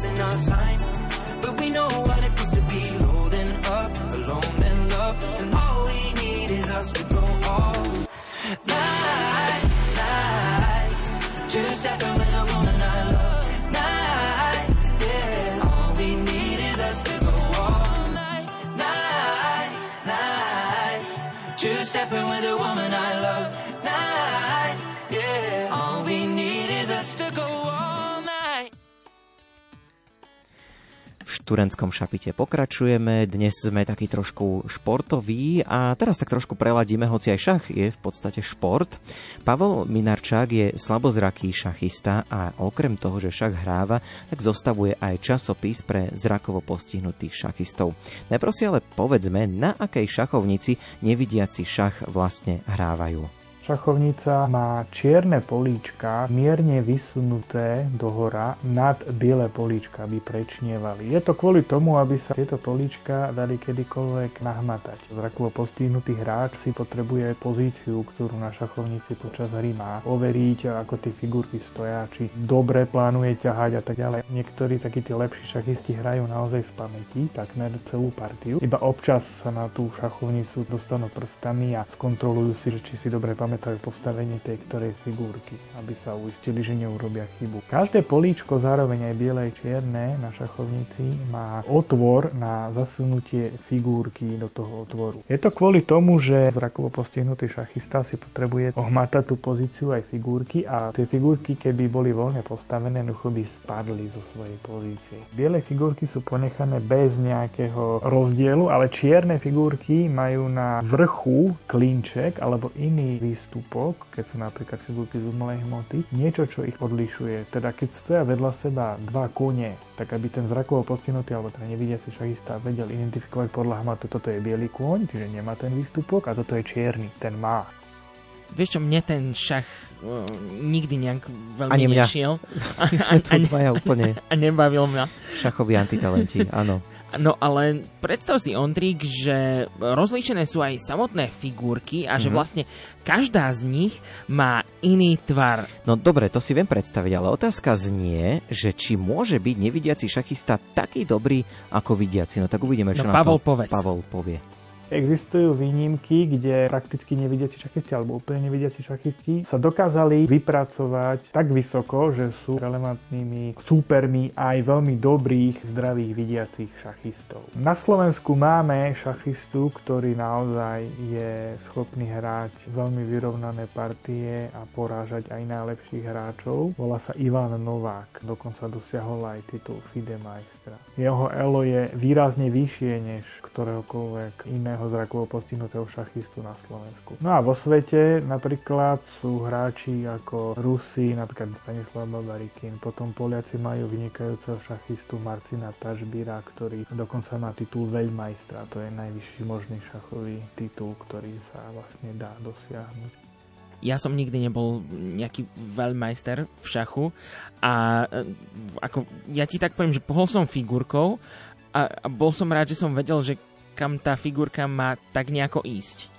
thousand of time. V šturentskom šapite pokračujeme, dnes sme taký trošku športový a teraz tak trošku preladíme, hoci aj šach je v podstate šport. Pavel Minarčák je slabozraký šachista a okrem toho, že šach hráva, tak zostavuje aj časopis pre zrakovo postihnutých šachistov. Najprv si ale povedzme, na akej šachovnici nevidiaci šach vlastne hrávajú. Šachovnica má čierne políčka, mierne vysunuté dohora nad biele políčka, aby prečnievali. Je to kvôli tomu, aby sa tieto políčka dali kedykoľvek nahmatať. Zrakovo postihnutý hráč si potrebuje pozíciu, ktorú na šachovnici počas hry má. Overiť, ako tie figurky stoja, či dobre plánuje ťahať a tak ďalej. Niektorí takí tí lepší šachisti hrajú naozaj z pamäti, takmer celú partiu. Iba občas sa na tú šachovnicu dostanú prstami a skontrolujú si, že či si dobre pamätajú postavenie tej ktorej figurky, aby sa uistili, že neurobia chybu. Každé políčko, zároveň aj biele aj čierne na šachovnici má otvor na zasunutie figurky do toho otvoru. Je to kvôli tomu, že zrakovo postihnutý šachista si potrebuje ohmatať tú pozíciu aj figurky a tie figurky, keby boli voľne postavené, jednoducho by spadli zo svojej pozície. Biele figurky sú ponechané bez nejakého rozdielu, ale čierne figurky majú na vrchu klinček alebo iný výstupok, keď sú napríklad figurky z umelej hmoty, niečo, čo ich odlišuje. Teda keď stoja vedľa seba dva kone, tak aby ten zrakovo postihnutý alebo ten nevidiaci šachista vedel identifikovať podľa hmatu, toto je biely kôň, čiže nemá ten výstupok a toto je čierny, ten má. Vieš čo, mne ten šach uh, nikdy nejak veľmi Ani mňa. nešiel. A, tu dvaja úplne a nebavil mňa. šachoví antitalenti, áno. No ale predstav si, Ondrík, že rozlíšené sú aj samotné figurky a že Mhm. vlastne každá z nich má iný tvar. No dobre, to si viem predstaviť, ale otázka znie, že či môže byť nevidiaci šachista taký dobrý ako vidiaci. No tak uvidíme, čo No, na Pavol, to povedz. Pavol povie. Existujú výnimky, kde prakticky nevidiaci šachisti alebo úplne nevidiaci šachisti sa dokázali vypracovať tak vysoko, že sú relevantnými súpermi aj veľmi dobrých, zdravých vidiacich šachistov. Na Slovensku máme šachistu, ktorý naozaj je schopný hrať veľmi vyrovnané partie a porážať aj najlepších hráčov. Volá sa Ivan Novák, dokonca dosiahol aj titul FIDE majstra. Jeho elo je výrazne vyššie než ktoréhokoľvek iného zrakovo postihnutého šachistu na Slovensku. No a vo svete napríklad sú hráči ako Rusi, napríklad Stanislav Babarikin, potom Poliaci majú vynikajúceho šachistu Marcina Tažbíra, ktorý dokonca má titul veľmajstra, to je najvyšší možný šachový titul, ktorý sa vlastne dá dosiahnuť. Ja som nikdy nebol nejaký veľmajster v šachu a e, ako, ja ti tak poviem, že pohol som figurkou a, a bol som rád, že som vedel, že kam tá figurka má tak nejako ísť?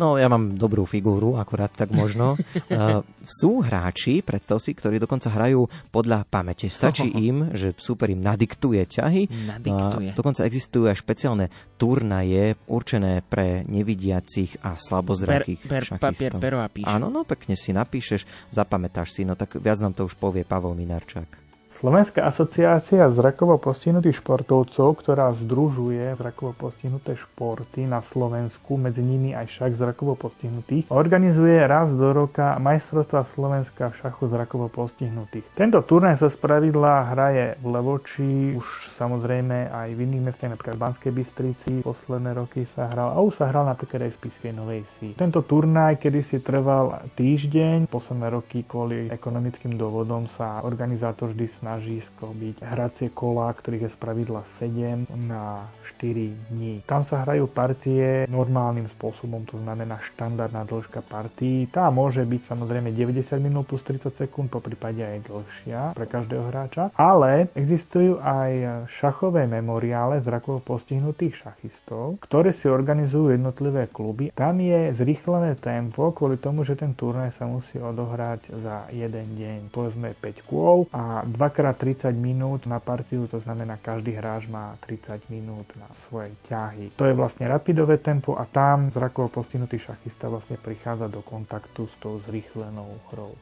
No, ja mám dobrú figúru, akurát tak možno. uh, sú hráči, predstav si, ktorí dokonca hrajú podľa pamäte. Stačí im, že super im nadiktuje ťahy. Nadiktuje. Uh, dokonca existujú aj špeciálne turnaje určené pre nevidiacich a slabozrakých per, per, papier, pero a píš. Áno, no pekne si napíšeš, zapamätáš si, no tak viac nám to už povie Pavel Minarčák. Slovenská asociácia zrakovo postihnutých športovcov, ktorá združuje zrakovo postihnuté športy na Slovensku, medzi nimi aj šach zrakovo postihnutých, organizuje raz do roka majstrovstva Slovenska v šachu zrakovo postihnutých. Tento turnaj sa spravidla hraje v Levoči, už samozrejme aj v iných mestách, napríklad v Banskej Bystrici, posledné roky sa hral a už sa hral napríklad aj v Spiskej Novej Si. Tento turnaj kedysi trval týždeň, posledné roky kvôli ekonomickým dôvodom sa organizátor vždy snažil snažísko byť hracie kola, ktorých je spravidla 7 na 4 dní. Tam sa hrajú partie normálnym spôsobom, to znamená štandardná dĺžka partí. Tá môže byť samozrejme 90 minút plus 30 sekúnd, po prípade aj dlhšia pre každého hráča, ale existujú aj šachové memoriále zrakovo postihnutých šachistov, ktoré si organizujú jednotlivé kluby. Tam je zrýchlené tempo kvôli tomu, že ten turnaj sa musí odohrať za jeden deň. Povedzme 5 kôl a 2 30 minút na partiu, to znamená každý hráč má 30 minút na svoje ťahy. To je vlastne rapidové tempo a tam zrakovo postihnutý šachista vlastne prichádza do kontaktu s tou zrýchlenou hrou.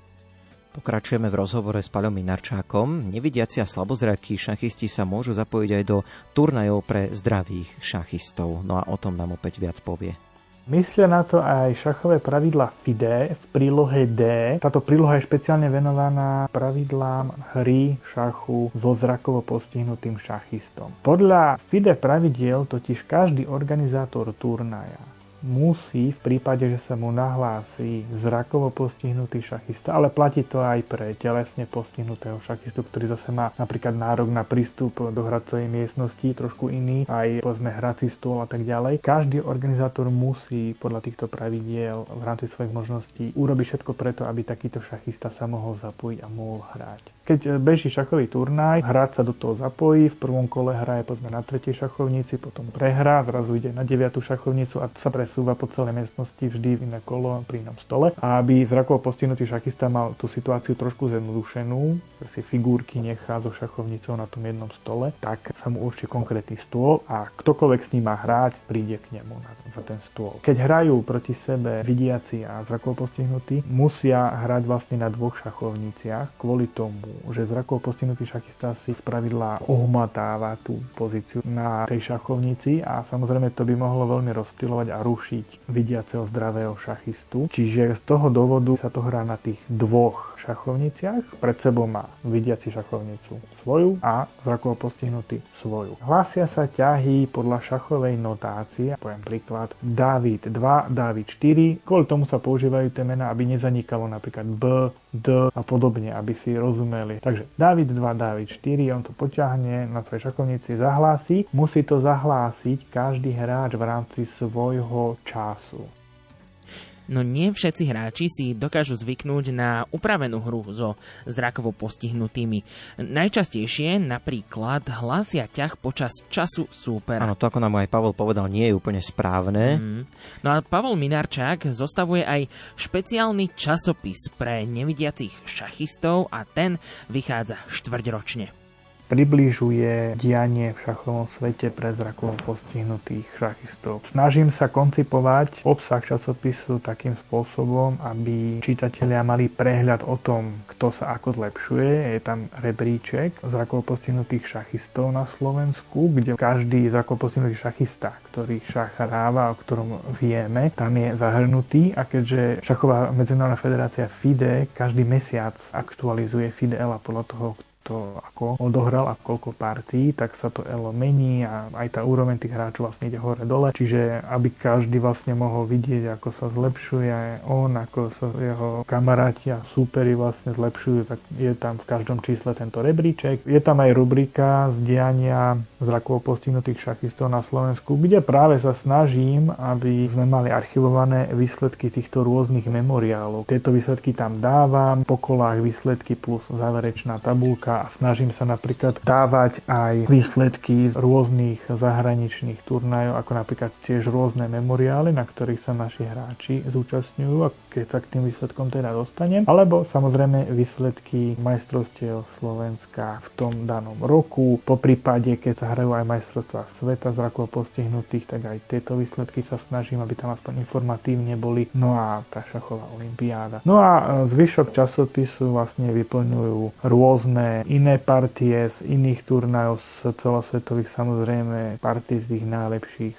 Pokračujeme v rozhovore s Paľom Minarčákom. Nevidiaci a slabozrakí šachisti sa môžu zapojiť aj do turnajov pre zdravých šachistov. No a o tom nám opäť viac povie. Myslia na to aj šachové pravidla FIDE v prílohe D. Táto príloha je špeciálne venovaná pravidlám hry šachu so zrakovo postihnutým šachistom. Podľa FIDE pravidiel totiž každý organizátor turnaja musí v prípade, že sa mu nahlási zrakovo postihnutý šachista, ale platí to aj pre telesne postihnutého šachistu, ktorý zase má napríklad nárok na prístup do hracovej miestnosti, trošku iný, aj povedzme hrací stôl a tak ďalej. Každý organizátor musí podľa týchto pravidiel v rámci svojich možností urobiť všetko preto, aby takýto šachista sa mohol zapojiť a mohol hrať. Keď beží šachový turnaj, hráč sa do toho zapojí, v prvom kole hraje povedzme na tretej šachovnici, potom prehrá, zrazu ide na deviatú šachovnicu a sa presúva po celej miestnosti vždy v iné kolo pri inom stole. A aby zrakovo postihnutý šachista mal tú situáciu trošku zjednodušenú, že si figurky nechá so šachovnicou na tom jednom stole, tak sa mu určí konkrétny stôl a ktokoľvek s ním má hrať, príde k nemu na, za ten stôl. Keď hrajú proti sebe vidiaci a zrakovo postihnutí, musia hrať vlastne na dvoch šachovniciach kvôli tomu, že zrakovo postihnutý šachista si spravidla ohmatáva tú pozíciu na tej šachovnici a samozrejme to by mohlo veľmi rozptilovať a rušiť vidiaceho zdravého šachistu. Čiže z toho dôvodu sa to hrá na tých dvoch šachovniciach. Pred sebou má vidiaci šachovnicu svoju a zrakovo postihnutý svoju. Hlasia sa ťahy podľa šachovej notácie. Poviem príklad David 2, David 4. Kvôli tomu sa používajú tie mená, aby nezanikalo napríklad B, D a podobne, aby si rozumeli. Takže David 2, David 4, on to poťahne na svojej šachovnici, zahlási. Musí to zahlásiť každý hráč v rámci svojho času. No nie všetci hráči si dokážu zvyknúť na upravenú hru so zrakovo postihnutými. Najčastejšie napríklad hlasia ťah počas času súpera. Áno, to ako nám aj Pavel povedal, nie je úplne správne. Mm. No a Pavel Minarčák zostavuje aj špeciálny časopis pre nevidiacich šachistov a ten vychádza štvrťročne približuje dianie v šachovom svete pre zrakovo postihnutých šachistov. Snažím sa koncipovať obsah časopisu takým spôsobom, aby čitatelia mali prehľad o tom, kto sa ako zlepšuje. Je tam rebríček zrakovo postihnutých šachistov na Slovensku, kde každý zrakovo postihnutý šachista, ktorý šach hráva, o ktorom vieme, tam je zahrnutý a keďže šachová medzinárodná federácia FIDE každý mesiac aktualizuje FIDE a podľa toho, to ako odohral a koľko partí, tak sa to elo mení a aj tá úroveň tých hráčov vlastne ide hore dole. Čiže aby každý vlastne mohol vidieť, ako sa zlepšuje on, ako sa jeho kamaráti a súperi vlastne zlepšujú, tak je tam v každom čísle tento rebríček. Je tam aj rubrika z diania zrakovo postihnutých šachistov na Slovensku, kde práve sa snažím, aby sme mali archivované výsledky týchto rôznych memoriálov. Tieto výsledky tam dávam, po kolách výsledky plus záverečná tabulka a snažím sa napríklad dávať aj výsledky z rôznych zahraničných turnajov, ako napríklad tiež rôzne memoriály, na ktorých sa naši hráči zúčastňujú a keď sa k tým výsledkom teda dostanem. Alebo samozrejme výsledky majstrovstiev Slovenska v tom danom roku. Po prípade, keď sa hrajú aj majstrovstvá sveta zrakovo postihnutých, tak aj tieto výsledky sa snažím, aby tam aspoň informatívne boli. No a tá šachová olimpiáda. No a e, zvyšok časopisu vlastne vyplňujú rôzne iné partie z iných turnajov z celosvetových, samozrejme partie z tých najlepších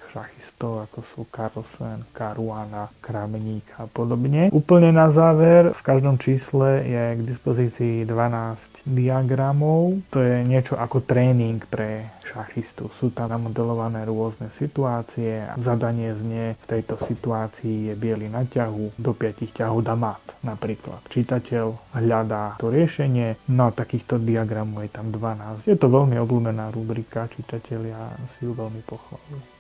šachistov, ako sú Carlsen, Caruana, Kramník a podobne. Úplne na záver, v každom čísle je k dispozícii 12 diagramov. To je niečo ako tréning pre šachistu. Sú tam namodelované rôzne situácie a zadanie znie v tejto situácii je biely na ťahu, do 5 ťahov dá napríklad. Čitateľ hľadá to riešenie, no takýchto diagramov je tam 12. Je to veľmi obľúbená rubrika, čitatelia si ju veľmi pochválujú.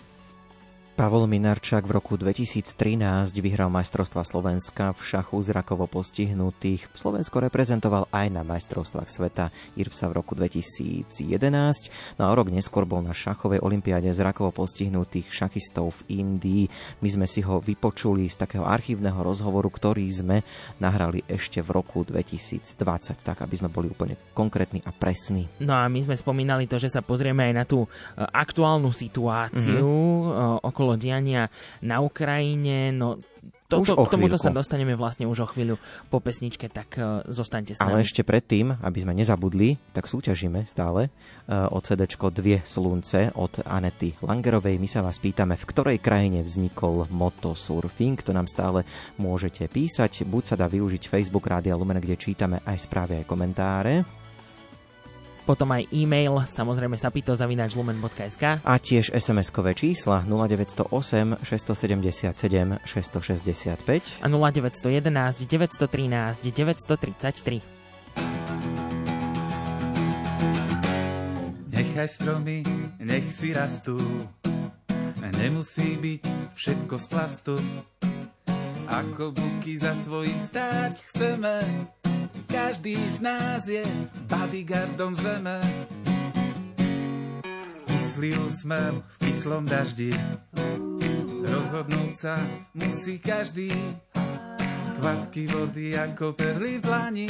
Pavol Minarčák v roku 2013 vyhral majstrovstva Slovenska v šachu zrakovo postihnutých. Slovensko reprezentoval aj na majstrovstvách sveta IRPSA v roku 2011. No a rok neskôr bol na šachovej olimpiáde zrakovo postihnutých šachistov v Indii. My sme si ho vypočuli z takého archívneho rozhovoru, ktorý sme nahrali ešte v roku 2020, tak aby sme boli úplne konkrétni a presní. No a my sme spomínali to, že sa pozrieme aj na tú e, aktuálnu situáciu mm-hmm. okolo okolo diania na Ukrajine. No, to, to, k tomuto sa dostaneme vlastne už o chvíľu po pesničke, tak uh, zostaňte s nami. Ale ešte predtým, aby sme nezabudli, tak súťažíme stále uh, o CD Dvie slunce od Anety Langerovej. My sa vás pýtame, v ktorej krajine vznikol motosurfing. To nám stále môžete písať. Buď sa dá využiť Facebook Rádia Lumen, kde čítame aj správy, aj komentáre potom aj e-mail, samozrejme sapito.lumen.sk a tiež SMS-kové čísla 0908 677 665 a 0911 913 933. Nechaj stromy, nech si rastú, nemusí byť všetko z plastu. Ako buky za svojím stáť chceme, každý z nás je bodyguardom zeme. Kyslý úsmev v kyslom daždi, rozhodnúť sa musí každý. Kvapky vody ako perly v dlani,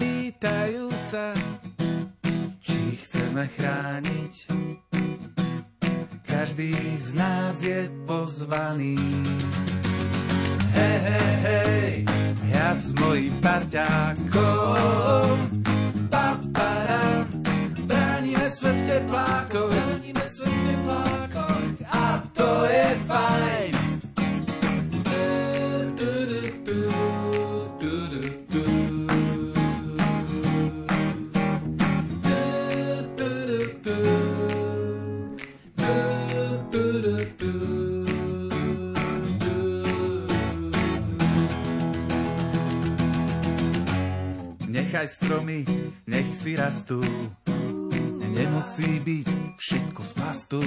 pýtajú sa, či chceme chrániť. Každý z nás je pozvaný. Hej, hej, hej, ja s mojim parťákom. Papara, bránime svet v teplákoch, bránime svet v teplákoch a to je fajn. Nechaj stromy, nech si rastú. Nemusí byť všetko z plastu.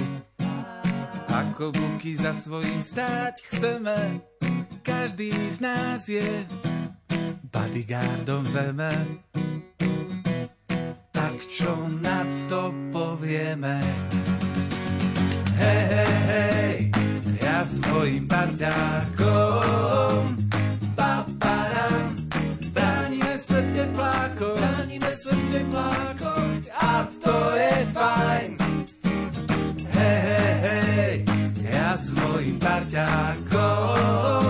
Ako buky za svojím stáť chceme, každý z nás je bodyguardom zeme. Tak čo na to povieme? Hej, hej, hej, ja s mojim parťákom teplákoch, chránime svet v teplákoch a to je fajn. Hej, hej, hej, ja s mojim parťákom,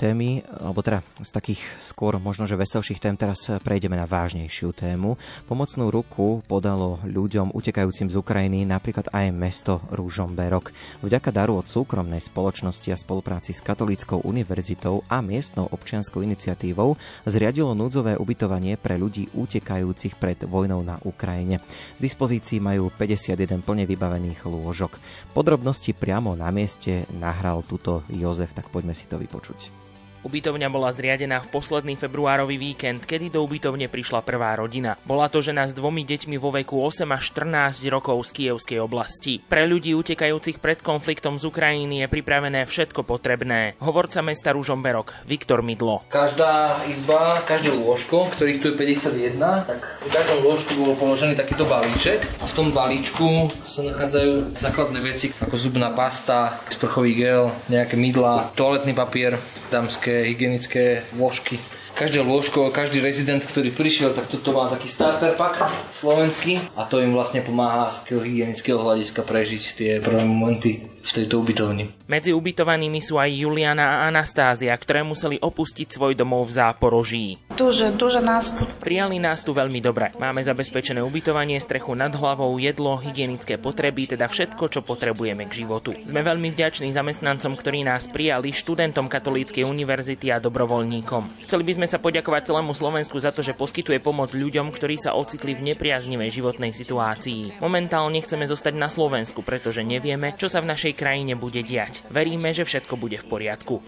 témy, alebo teda z takých skôr možno, že veselších tém teraz prejdeme na vážnejšiu tému. Pomocnú ruku podalo ľuďom utekajúcim z Ukrajiny napríklad aj mesto Rúžomberok. Vďaka daru od súkromnej spoločnosti a spolupráci s Katolíckou univerzitou a miestnou občianskou iniciatívou zriadilo núdzové ubytovanie pre ľudí utekajúcich pred vojnou na Ukrajine. V dispozícii majú 51 plne vybavených lôžok. Podrobnosti priamo na mieste nahral tuto Jozef, tak poďme si to vypočuť. Ubytovňa bola zriadená v posledný februárový víkend, kedy do ubytovne prišla prvá rodina. Bola to žena s dvomi deťmi vo veku 8 až 14 rokov z Kievskej oblasti. Pre ľudí utekajúcich pred konfliktom z Ukrajiny je pripravené všetko potrebné. Hovorca mesta Ružomberok, Viktor Midlo. Každá izba, každé lôžko, ktorých tu je 51, tak v každom lôžku bol položený takýto balíček. A v tom balíčku sa nachádzajú základné veci ako zubná pasta, sprchový gel, nejaké mydla, toaletný papier, dámske také hygienické vložky. Každé lôžko, každý rezident, ktorý prišiel, tak toto má taký starter pack slovenský a to im vlastne pomáha z hygienického hľadiska prežiť tie prvé momenty v tejto ubytovni. Medzi ubytovanými sú aj Juliana a Anastázia, ktoré museli opustiť svoj domov v Záporoží. Duže, duže nás tu. Prijali nás tu veľmi dobre. Máme zabezpečené ubytovanie, strechu nad hlavou, jedlo, hygienické potreby, teda všetko, čo potrebujeme k životu. Sme veľmi vďační zamestnancom, ktorí nás prijali, študentom Katolíckej univerzity a dobrovoľníkom. Chceli by sme sa poďakovať celému Slovensku za to, že poskytuje pomoc ľuďom, ktorí sa ocitli v nepriaznivej životnej situácii. Momentálne chceme zostať na Slovensku, pretože nevieme, čo sa v našej krajine bude diať. Veríme, že všetko bude v poriadku.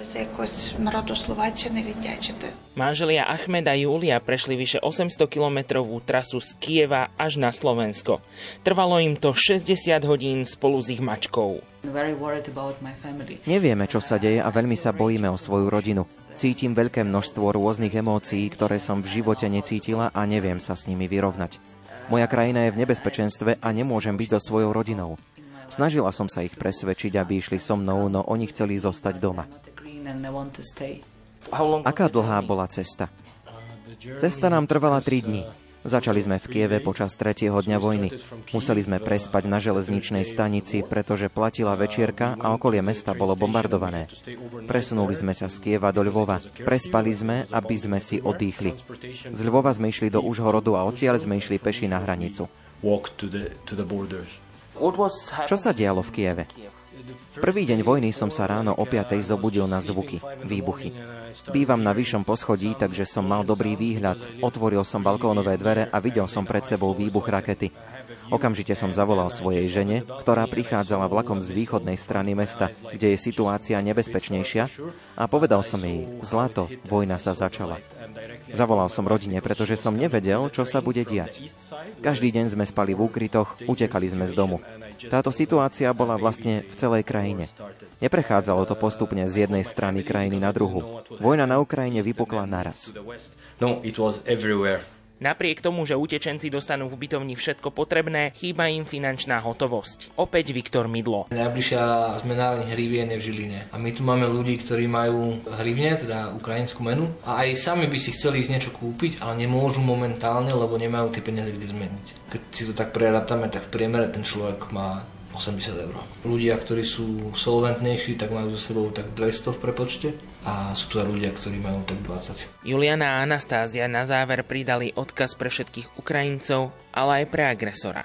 Manželia Ahmed a Julia prešli vyše 800 kilometrovú trasu z Kieva až na Slovensko. Trvalo im to 60 hodín spolu s ich mačkou. Nevieme, čo sa deje a veľmi sa bojíme o svoju rodinu. Cítim veľké množstvo rôznych emócií, ktoré som v živote necítila a neviem sa s nimi vyrovnať. Moja krajina je v nebezpečenstve a nemôžem byť so svojou rodinou. Snažila som sa ich presvedčiť, aby išli so mnou, no oni chceli zostať doma. Aká dlhá bola cesta? Cesta nám trvala 3 dní. Začali sme v Kieve počas tretieho dňa vojny. Museli sme prespať na železničnej stanici, pretože platila večierka a okolie mesta bolo bombardované. Presunuli sme sa z Kieva do Lvova. Prespali sme, aby sme si oddychli. Z Lvova sme išli do Užhorodu a odtiaľ sme išli peši na hranicu. Čo sa dialo v Kieve? Prvý deň vojny som sa ráno o 5. zobudil na zvuky, výbuchy. Bývam na vyššom poschodí, takže som mal dobrý výhľad. Otvoril som balkónové dvere a videl som pred sebou výbuch rakety. Okamžite som zavolal svojej žene, ktorá prichádzala vlakom z východnej strany mesta, kde je situácia nebezpečnejšia a povedal som jej, zlato, vojna sa začala. Zavolal som rodine, pretože som nevedel, čo sa bude diať. Každý deň sme spali v úkrytoch, utekali sme z domu. Táto situácia bola vlastne v celej krajine. Neprechádzalo to postupne z jednej strany krajiny na druhu. Vojna na Ukrajine vypukla naraz. No, it was everywhere. Napriek tomu, že utečenci dostanú v ubytovni všetko potrebné, chýba im finančná hotovosť. Opäť Viktor Midlo. Najbližšia zmenáreň hrivien je v Žiline. A my tu máme ľudí, ktorí majú hrivne, teda ukrajinskú menu. A aj sami by si chceli ísť niečo kúpiť, ale nemôžu momentálne, lebo nemajú tie peniaze kde zmeniť. Keď si to tak prerátame, tak v priemere ten človek má 80 eur. Ľudia, ktorí sú solventnejší, tak majú so sebou tak 200 v prepočte a sú tu aj ľudia, ktorí majú tak 20. Juliana a Anastázia na záver pridali odkaz pre všetkých Ukrajincov, ale aj pre agresora.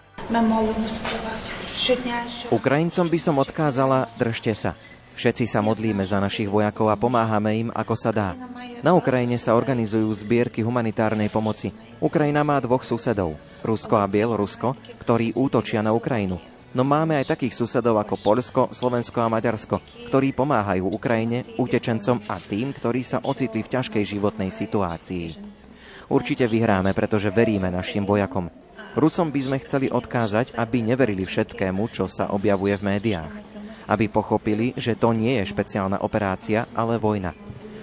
Ukrajincom by som odkázala, držte sa. Všetci sa modlíme za našich vojakov a pomáhame im, ako sa dá. Na Ukrajine sa organizujú zbierky humanitárnej pomoci. Ukrajina má dvoch susedov, Rusko a Bielorusko, ktorí útočia na Ukrajinu. No máme aj takých susedov ako Polsko, Slovensko a Maďarsko, ktorí pomáhajú Ukrajine, utečencom a tým, ktorí sa ocitli v ťažkej životnej situácii. Určite vyhráme, pretože veríme našim vojakom. Rusom by sme chceli odkázať, aby neverili všetkému, čo sa objavuje v médiách. Aby pochopili, že to nie je špeciálna operácia, ale vojna.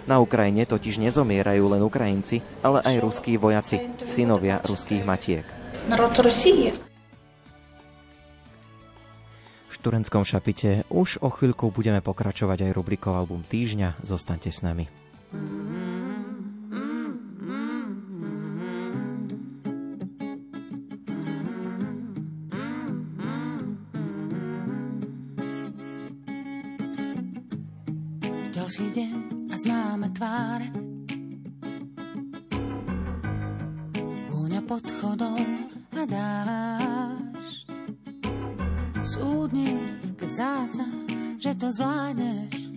Na Ukrajine totiž nezomierajú len Ukrajinci, ale aj ruskí vojaci, synovia ruských matiek. Narod Rusie. Turenskom šapite už o chvíľku budeme pokračovať aj rubrikou Album týždňa. Zostaňte s nami. Ďalší deň a známe tváre. Vôňa pod chodou a dáš. Súdne, keď zása, že to zvládneš.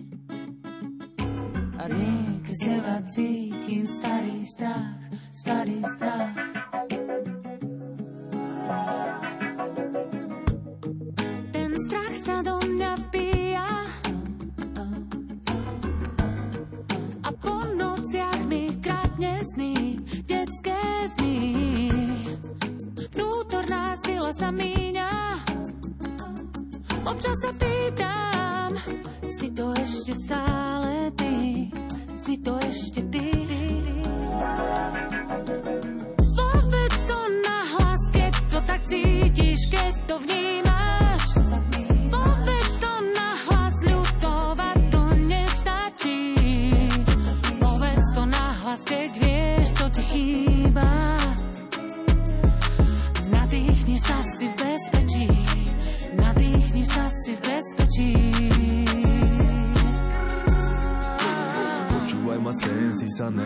A niekedy z teba cítim starý strach, starý strach. Ten strach sa do mňa vbíja a po nociach mi kradne sny, detské sny. Vnútorná sila sa míňa, občas sa pýtam, si to ešte stále ty, si to ešte ty. Povedz to nahlas, keď to tak cítiš, keď to vnímaš.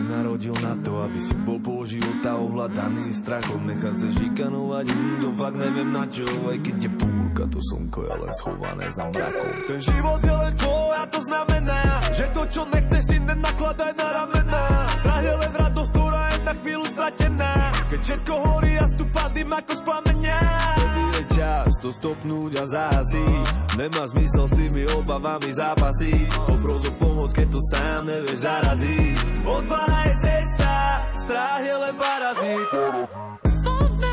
Nenarodil na to Aby si bol pol života ohľadaný strachom. Nechať sa šikanovať, hm, to fakt neviem na čo Aj keď je búrka, to slnko je len schované za mrakom. Ten život je len tvoj a to znamená Že to čo nechceš si nenakladaj na ramená Strach je len radosť, ktorá je na chvíľu stratená. Keď všetko horí a stúpa dym ako z je čas to stopnúť a zási. Nemá zmysel s tými obavami zápasy. Poprosok pomoc, keď to sám nevieš zaraziť. Odvára je cesta, strach je len parazit. Poďme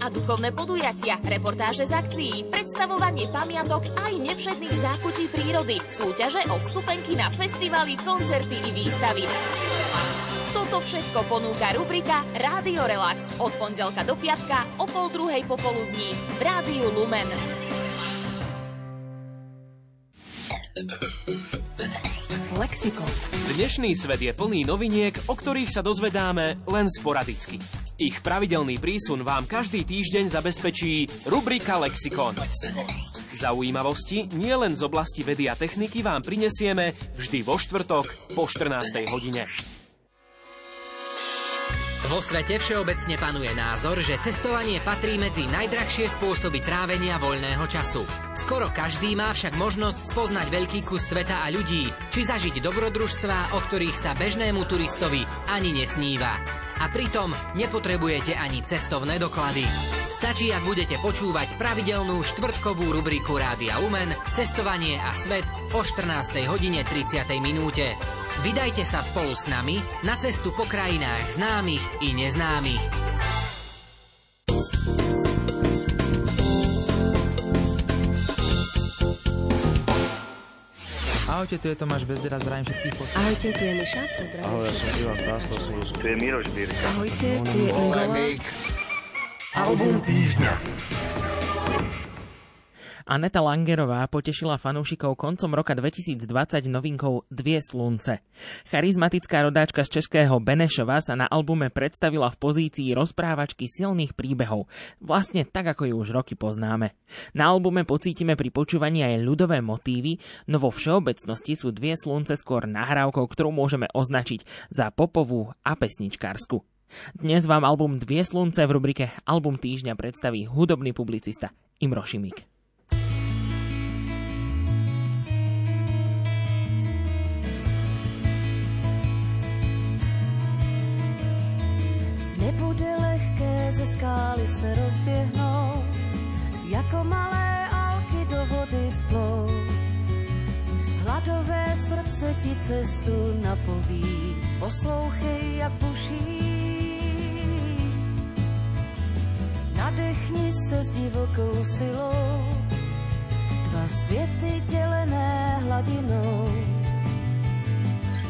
A duchovné podujatia, reportáže z akcií, predstavovanie pamiatok aj nevšetných zákučí prírody, súťaže o vstupenky na festivaly, koncerty i výstavy. Toto všetko ponúka rubrika Rádio Relax od pondelka do piatka o pol druhej popoludní v Rádiu Lumen. Lexikon. Dnešný svet je plný noviniek, o ktorých sa dozvedáme len sporadicky. Ich pravidelný prísun vám každý týždeň zabezpečí rubrika Lexikon. Zaujímavosti nie len z oblasti vedy a techniky vám prinesieme vždy vo štvrtok po 14. hodine. Vo svete všeobecne panuje názor, že cestovanie patrí medzi najdrahšie spôsoby trávenia voľného času. Skoro každý má však možnosť spoznať veľký kus sveta a ľudí, či zažiť dobrodružstvá, o ktorých sa bežnému turistovi ani nesníva. A pritom nepotrebujete ani cestovné doklady. Stačí, ak budete počúvať pravidelnú štvrtkovú rubriku Rádia Lumen Cestovanie a svet o 14. hodine 30. minúte. Vydajte sa spolu s nami na cestu po krajinách známych i neznámych. Ahojte, tu je Tomáš Bezdera, zdravím všetkých poslucháčov. Ahojte, tu je Miša, pozdravím. Ahoj, ja som Ivan Stáskov, Tu je Miroš Birka. Ahojte, tu je Ingola. Album týždňa. Aneta Langerová potešila fanúšikov koncom roka 2020 novinkou Dvie slunce. Charizmatická rodáčka z českého Benešova sa na albume predstavila v pozícii rozprávačky silných príbehov, vlastne tak, ako ju už roky poznáme. Na albume pocítime pri počúvaní aj ľudové motívy, no vo všeobecnosti sú Dvie slunce skôr nahrávkou, ktorú môžeme označiť za popovú a pesničkársku. Dnes vám album Dvie slunce v rubrike Album týždňa predstaví hudobný publicista Imro Šimik. Ze skály se rozběhnout, jako malé alky do vody vplout. Hladové srdce ti cestu napoví, poslouchej, jak puší. Nadechni se s divokou silou, dva světy dělené hladinou.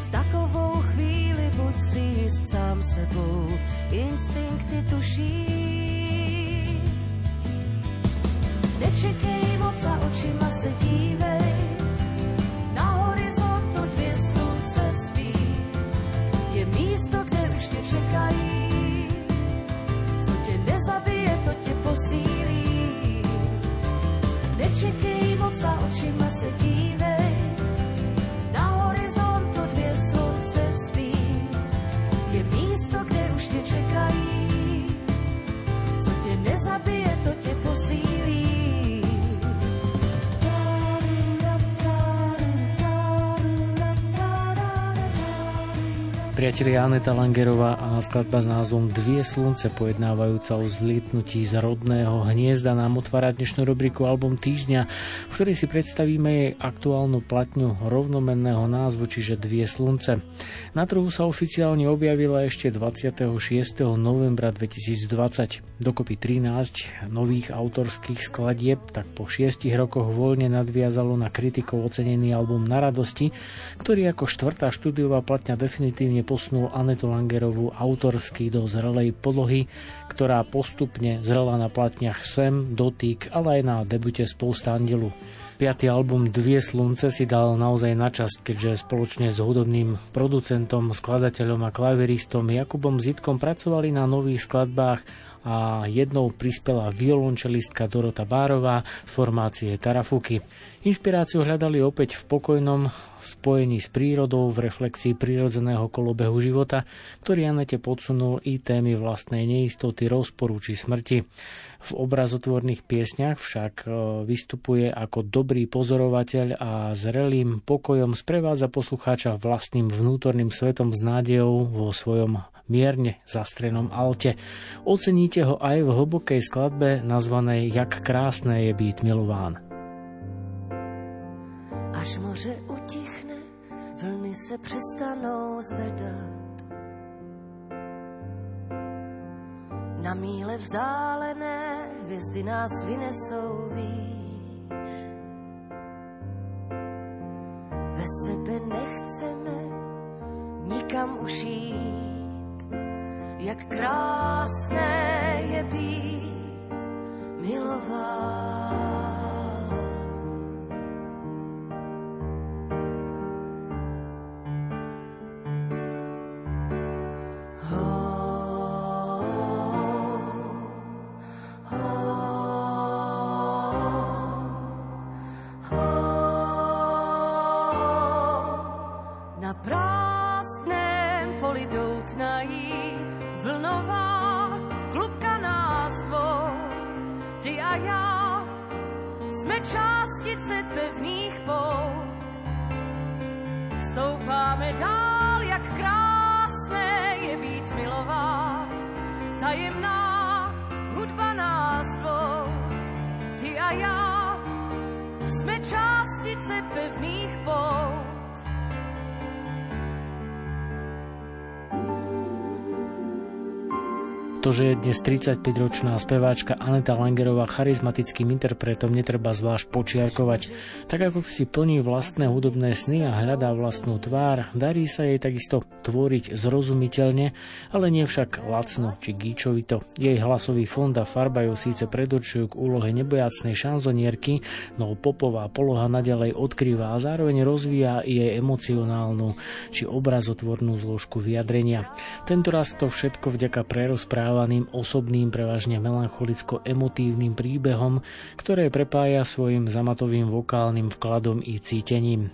V takovou chvíli buď si jist sám sebou, instinkty tuší. Nečekej moc a očima se dívej, Priatelia Aneta Langerová a skladba s názvom Dvie slunce pojednávajúca o zlietnutí z rodného hniezda nám otvára dnešnú rubriku Album týždňa, v ktorej si predstavíme jej aktuálnu platňu rovnomenného názvu, čiže Dvie slunce. Na trhu sa oficiálne objavila ešte 26. novembra 2020. Dokopy 13 nových autorských skladieb, tak po 6 rokoch voľne nadviazalo na kritikov ocenený album Na radosti, ktorý ako štvrtá štúdiová platňa definitívne posunul Anetu Langerovú autorsky do zrelej polohy, ktorá postupne zrela na platniach Sem, Dotyk, ale aj na debute Spousta andelu. Piatý album Dvie slunce si dal naozaj na časť, keďže spoločne s hudobným producentom, skladateľom a klaveristom Jakubom Zitkom pracovali na nových skladbách a jednou prispela violončelistka Dorota Bárová z formácie Tarafuky. Inšpiráciu hľadali opäť v pokojnom spojení s prírodou v reflexii prírodzeného kolobehu života, ktorý Anete podsunul i témy vlastnej neistoty, rozporu či smrti. V obrazotvorných piesňach však e, vystupuje ako dobrý pozorovateľ a zrelým pokojom sprevádza poslucháča vlastným vnútorným svetom s nádejou vo svojom mierne zastrenom alte. Oceníte ho aj v hlbokej skladbe nazvanej Jak krásné je být milován. Až moře utichne, vlny se přestanou zvedat. Na míle vzdálené hvězdy nás vynesou výš. Ve sebe nechceme nikam už jít. Jak krásné je být milován. 35-ročná speváčka Aneta Langerová charizmatickým interpretom, netreba zvlášť počiarkovať. Tak ako si plní vlastné hudobné sny a hľadá vlastnú tvár, darí sa jej takisto tvoriť zrozumiteľne, ale nie však lacno či gíčovito. Jej hlasový fond a farba ju síce predurčujú k úlohe nebojacnej šanzonierky, no popová poloha nadalej odkrýva a zároveň rozvíja jej emocionálnu či obrazotvornú zložku vyjadrenia. Tento raz to všetko vďaka prerozprávaným osobným, prevažne melancholicko-emotívnym príbehom, ktoré prepája svojim zamatovým vokálnym vkladom i cítením.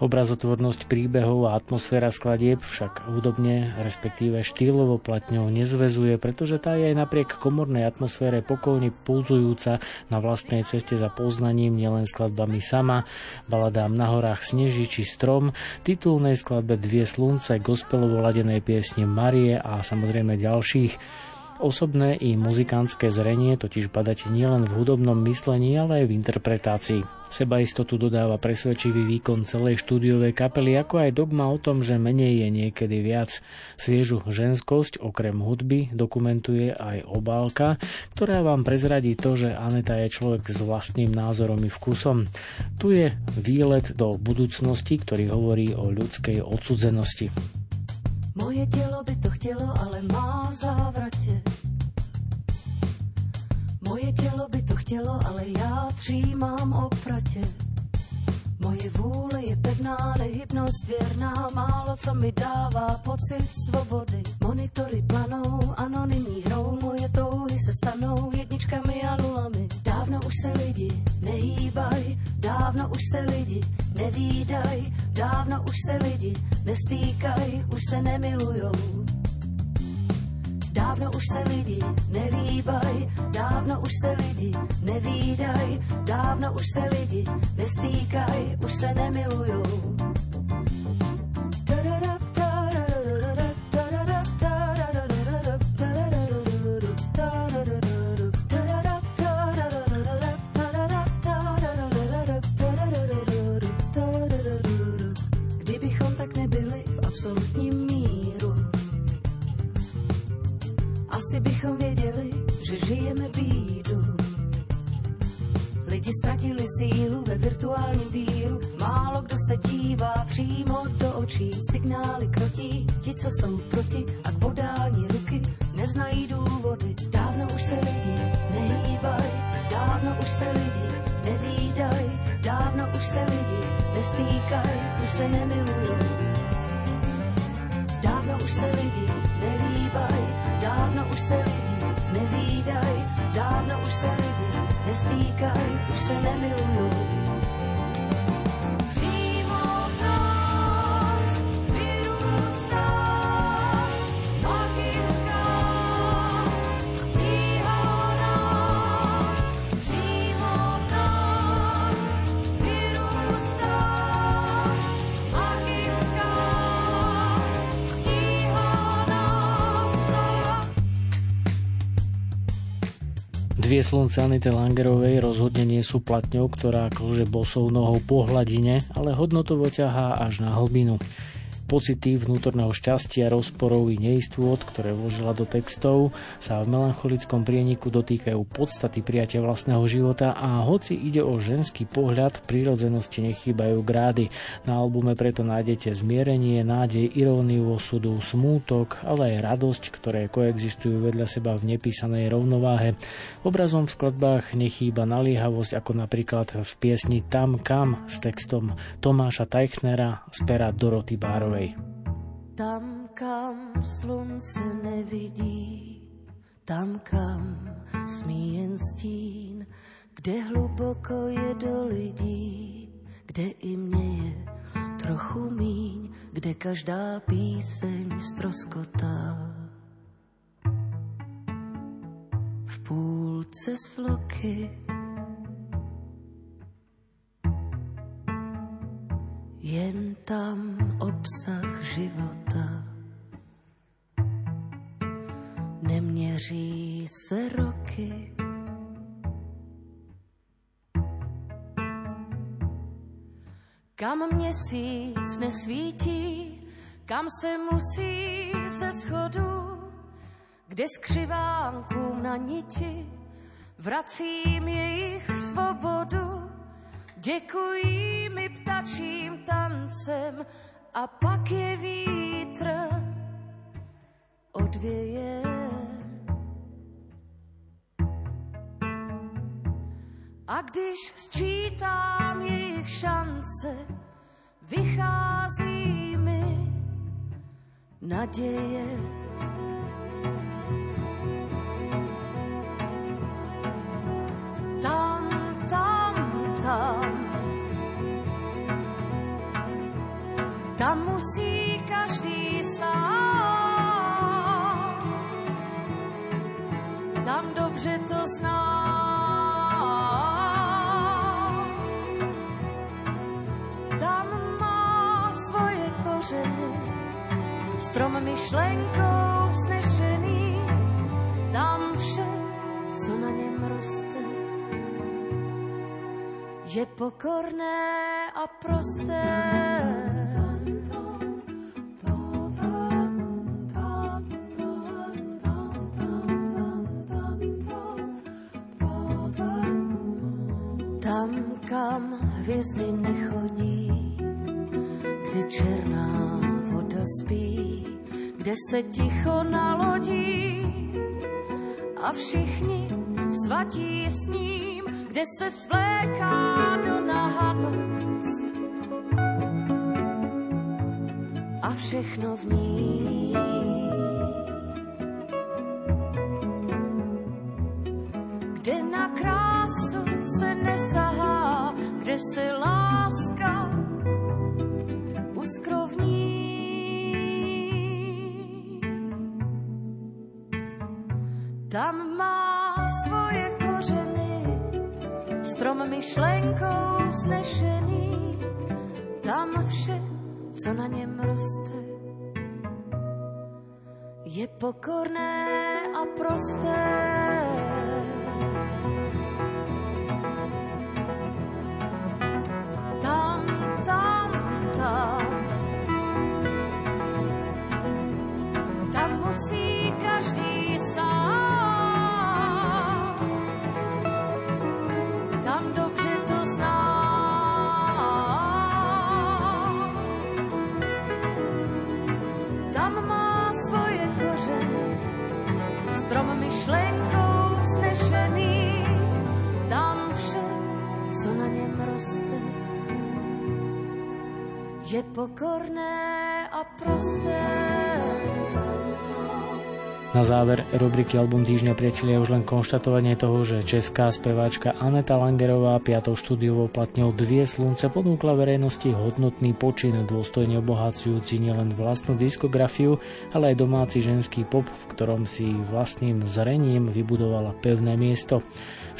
Obrazotvornosť príbehov a atmosféra skladieb však hudobne, respektíve štýlovo platňou nezvezuje, pretože tá je aj napriek komornej atmosfére pokojne pulzujúca na vlastnej ceste za poznaním nielen skladbami sama, baladám na horách Sneží či Strom, titulnej skladbe Dvie slunce, gospelovo ladenej piesne Marie a samozrejme ďalších. Osobné i muzikantské zrenie totiž badať nielen v hudobnom myslení, ale aj v interpretácii. Seba istotu dodáva presvedčivý výkon celej štúdiovej kapely, ako aj dogma o tom, že menej je niekedy viac. Sviežu ženskosť, okrem hudby, dokumentuje aj obálka, ktorá vám prezradí to, že Aneta je človek s vlastným názorom i vkusom. Tu je výlet do budúcnosti, ktorý hovorí o ľudskej odsudzenosti. Moje tělo by to chtělo, ale má v tělo ale já třímám opratě. Moje vůle je pevná, nehybnost věrná, málo co mi dává pocit svobody. Monitory planou, anonymní hrou, moje touhy se stanou jedničkami a nulami. Dávno už se lidi nehýbaj, dávno už se lidi nevídaj, dávno už se lidi nestýkaj, už se nemilujou. Dávno už se lidi nelíbaj, dávno už se lidi nevídaj, dávno už se lidi nestýkaj, už se nemilujou. Dvie slunce Anity Langerovej rozhodne nie sú platňou, ktorá klže bosou nohou po hladine, ale hodnotovo ťahá až na hlbinu. Pocity vnútorného šťastia, rozporov i neistôt, ktoré vložila do textov, sa v melancholickom prieniku dotýkajú podstaty prijatia vlastného života a hoci ide o ženský pohľad, prírodzenosti nechýbajú grády. Na albume preto nájdete zmierenie, nádej, iróniu osudu, smútok, ale aj radosť, ktoré koexistujú vedľa seba v nepísanej rovnováhe. Obrazom v skladbách nechýba naliehavosť, ako napríklad v piesni Tam kam s textom Tomáša Teichnera z pera Doroty Bárovej. Tam, kam slunce nevidí, tam, kam smí jen stín, kde hluboko je do lidí, kde i mě je trochu míň, kde každá píseň stroskotá. V půlce sloky jen tam obsah života. Neměří se roky, kam měsíc nesvítí, kam se musí ze schodu kde skřivánkům na niti vracím jejich svobodu. Děkují mi ptačím tancem a pak je vítr odvěje. A když sčítám jejich šance, vychází mi naděje. Tam musí každý sám. Tam dobře to zná. Tam má svoje kořeny, strom myšlenkou vznešený, tam vše, co na něm roste, je pokorné a prosté. Hvězdy nechodí, kde černá voda spí, kde se ticho nalodí a všichni svatí s ním, kde se svléká do nahanoc a všechno v ní. Kde na krásu se kde se láska uskrovní. Tam má svoje kořeny, strom myšlenkou vznešený, tam vše, co na něm roste, je pokorné a prosté. Je pokorné a prosté. Na záver rubriky Album týždňa priatelia už len konštatovanie toho, že česká speváčka Aneta Langerová piatou štúdiovou platňou Dvie slunce ponúkla verejnosti hodnotný počin, dôstojne obohacujúci nielen vlastnú diskografiu, ale aj domáci ženský pop, v ktorom si vlastným zrením vybudovala pevné miesto.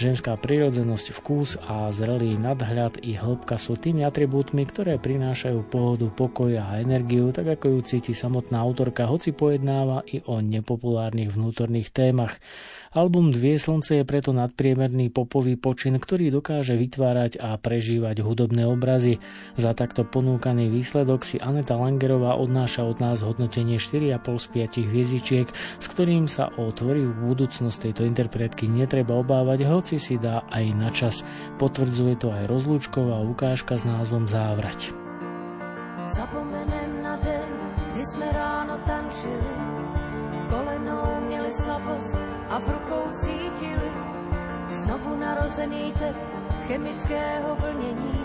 Ženská prirodzenosť, vkus a zrelý nadhľad i hĺbka sú tými atribútmi, ktoré prinášajú pohodu, pokoj a energiu, tak ako ju cíti samotná autorka, hoci pojednáva i o nepopulárnych vnútorných témach. Album Dvie slnce je preto nadpriemerný popový počin, ktorý dokáže vytvárať a prežívať hudobné obrazy. Za takto ponúkaný výsledok si Aneta Langerová odnáša od nás hodnotenie 4,5 z 5 hviezdičiek, s ktorým sa o tvorivú budúcnosť tejto interpretky netreba obávať, hoci si dá aj na čas. Potvrdzuje to aj rozlúčková ukážka s názvom Závrať. Zapomenem na den, kdy jsme ráno tančili, v kolenou měli slabost a v rukou cítili znovu narozený tep chemického vlnění.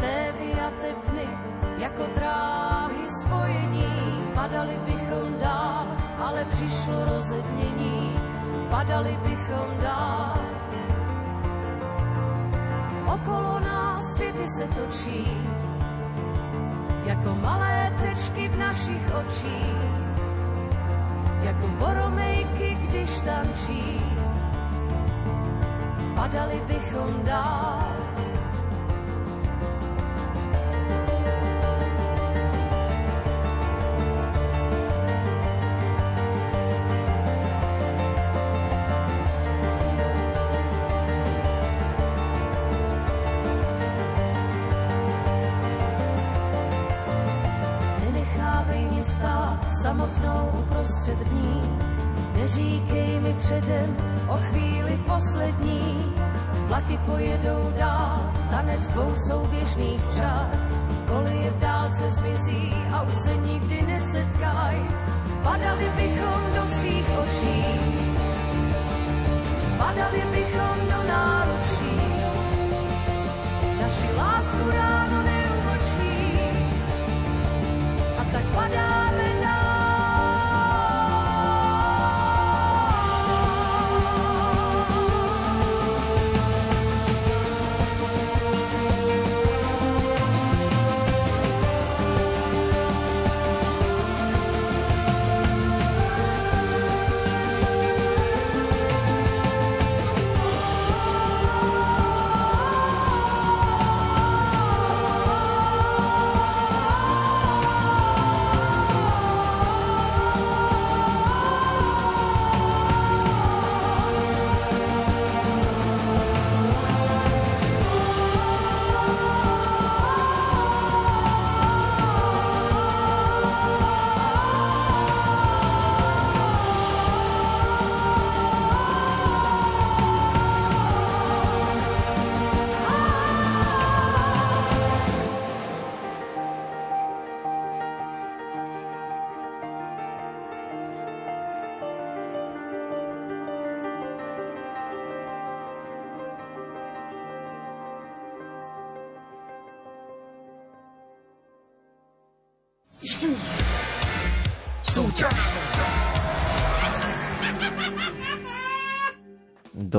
Cévy a tepny jako dráhy spojení, padali bychom dál, ale přišlo rozednění, padali bychom dál. Okolo nás světy se točí, jako malé tečky v našich očích, jako boromejky, když tančí. Padali bychom dál. Samotnou uprostřed dní, Neříkej mi předem o chvíli poslední, vlaky pojedou dál, tanec dvou souběžných čar. Kolie v dálce zmizí a už se nikdy nesetkaj, padali bychom do svých očí. Padali bychom do náručí, naši lásku ráno neumlčí. A tak padáme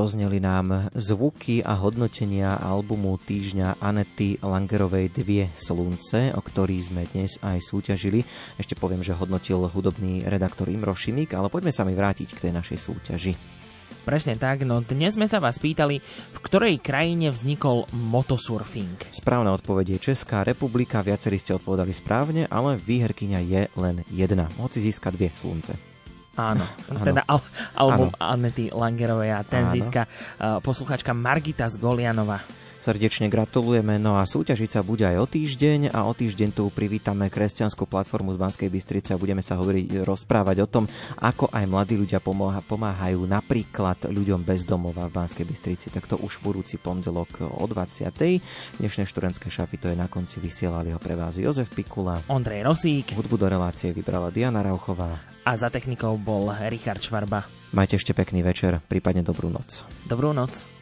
Dozneli nám zvuky a hodnotenia albumu týždňa Anety Langerovej Dvie slunce, o ktorý sme dnes aj súťažili. Ešte poviem, že hodnotil hudobný redaktor Imro Šimik, ale poďme sa mi vrátiť k tej našej súťaži. Presne tak, no dnes sme sa vás pýtali, v ktorej krajine vznikol motosurfing. Správna odpoveď je Česká republika, viacerí ste odpovedali správne, ale výherkyňa je len jedna. Hoci získa dvie slunce. Áno, teda al- album Anety Langerovej a ten Áno. získa uh, posluchačka Margita z Golianova. Srdečne gratulujeme, no a súťažiť sa bude aj o týždeň a o týždeň tu privítame kresťanskú platformu z Banskej Bystrice a budeme sa hovoriť, rozprávať o tom, ako aj mladí ľudia pomáha, pomáhajú napríklad ľuďom bez domova v Banskej Bystrici. Tak to už budúci pondelok o 20. Dnešné študentské šapy to je na konci vysielali ho pre vás Jozef Pikula. Ondrej Rosík. Hudbu do relácie vybrala Diana Rauchová. A za technikou bol Richard Švarba. Majte ešte pekný večer, prípadne dobrú noc. Dobrú noc.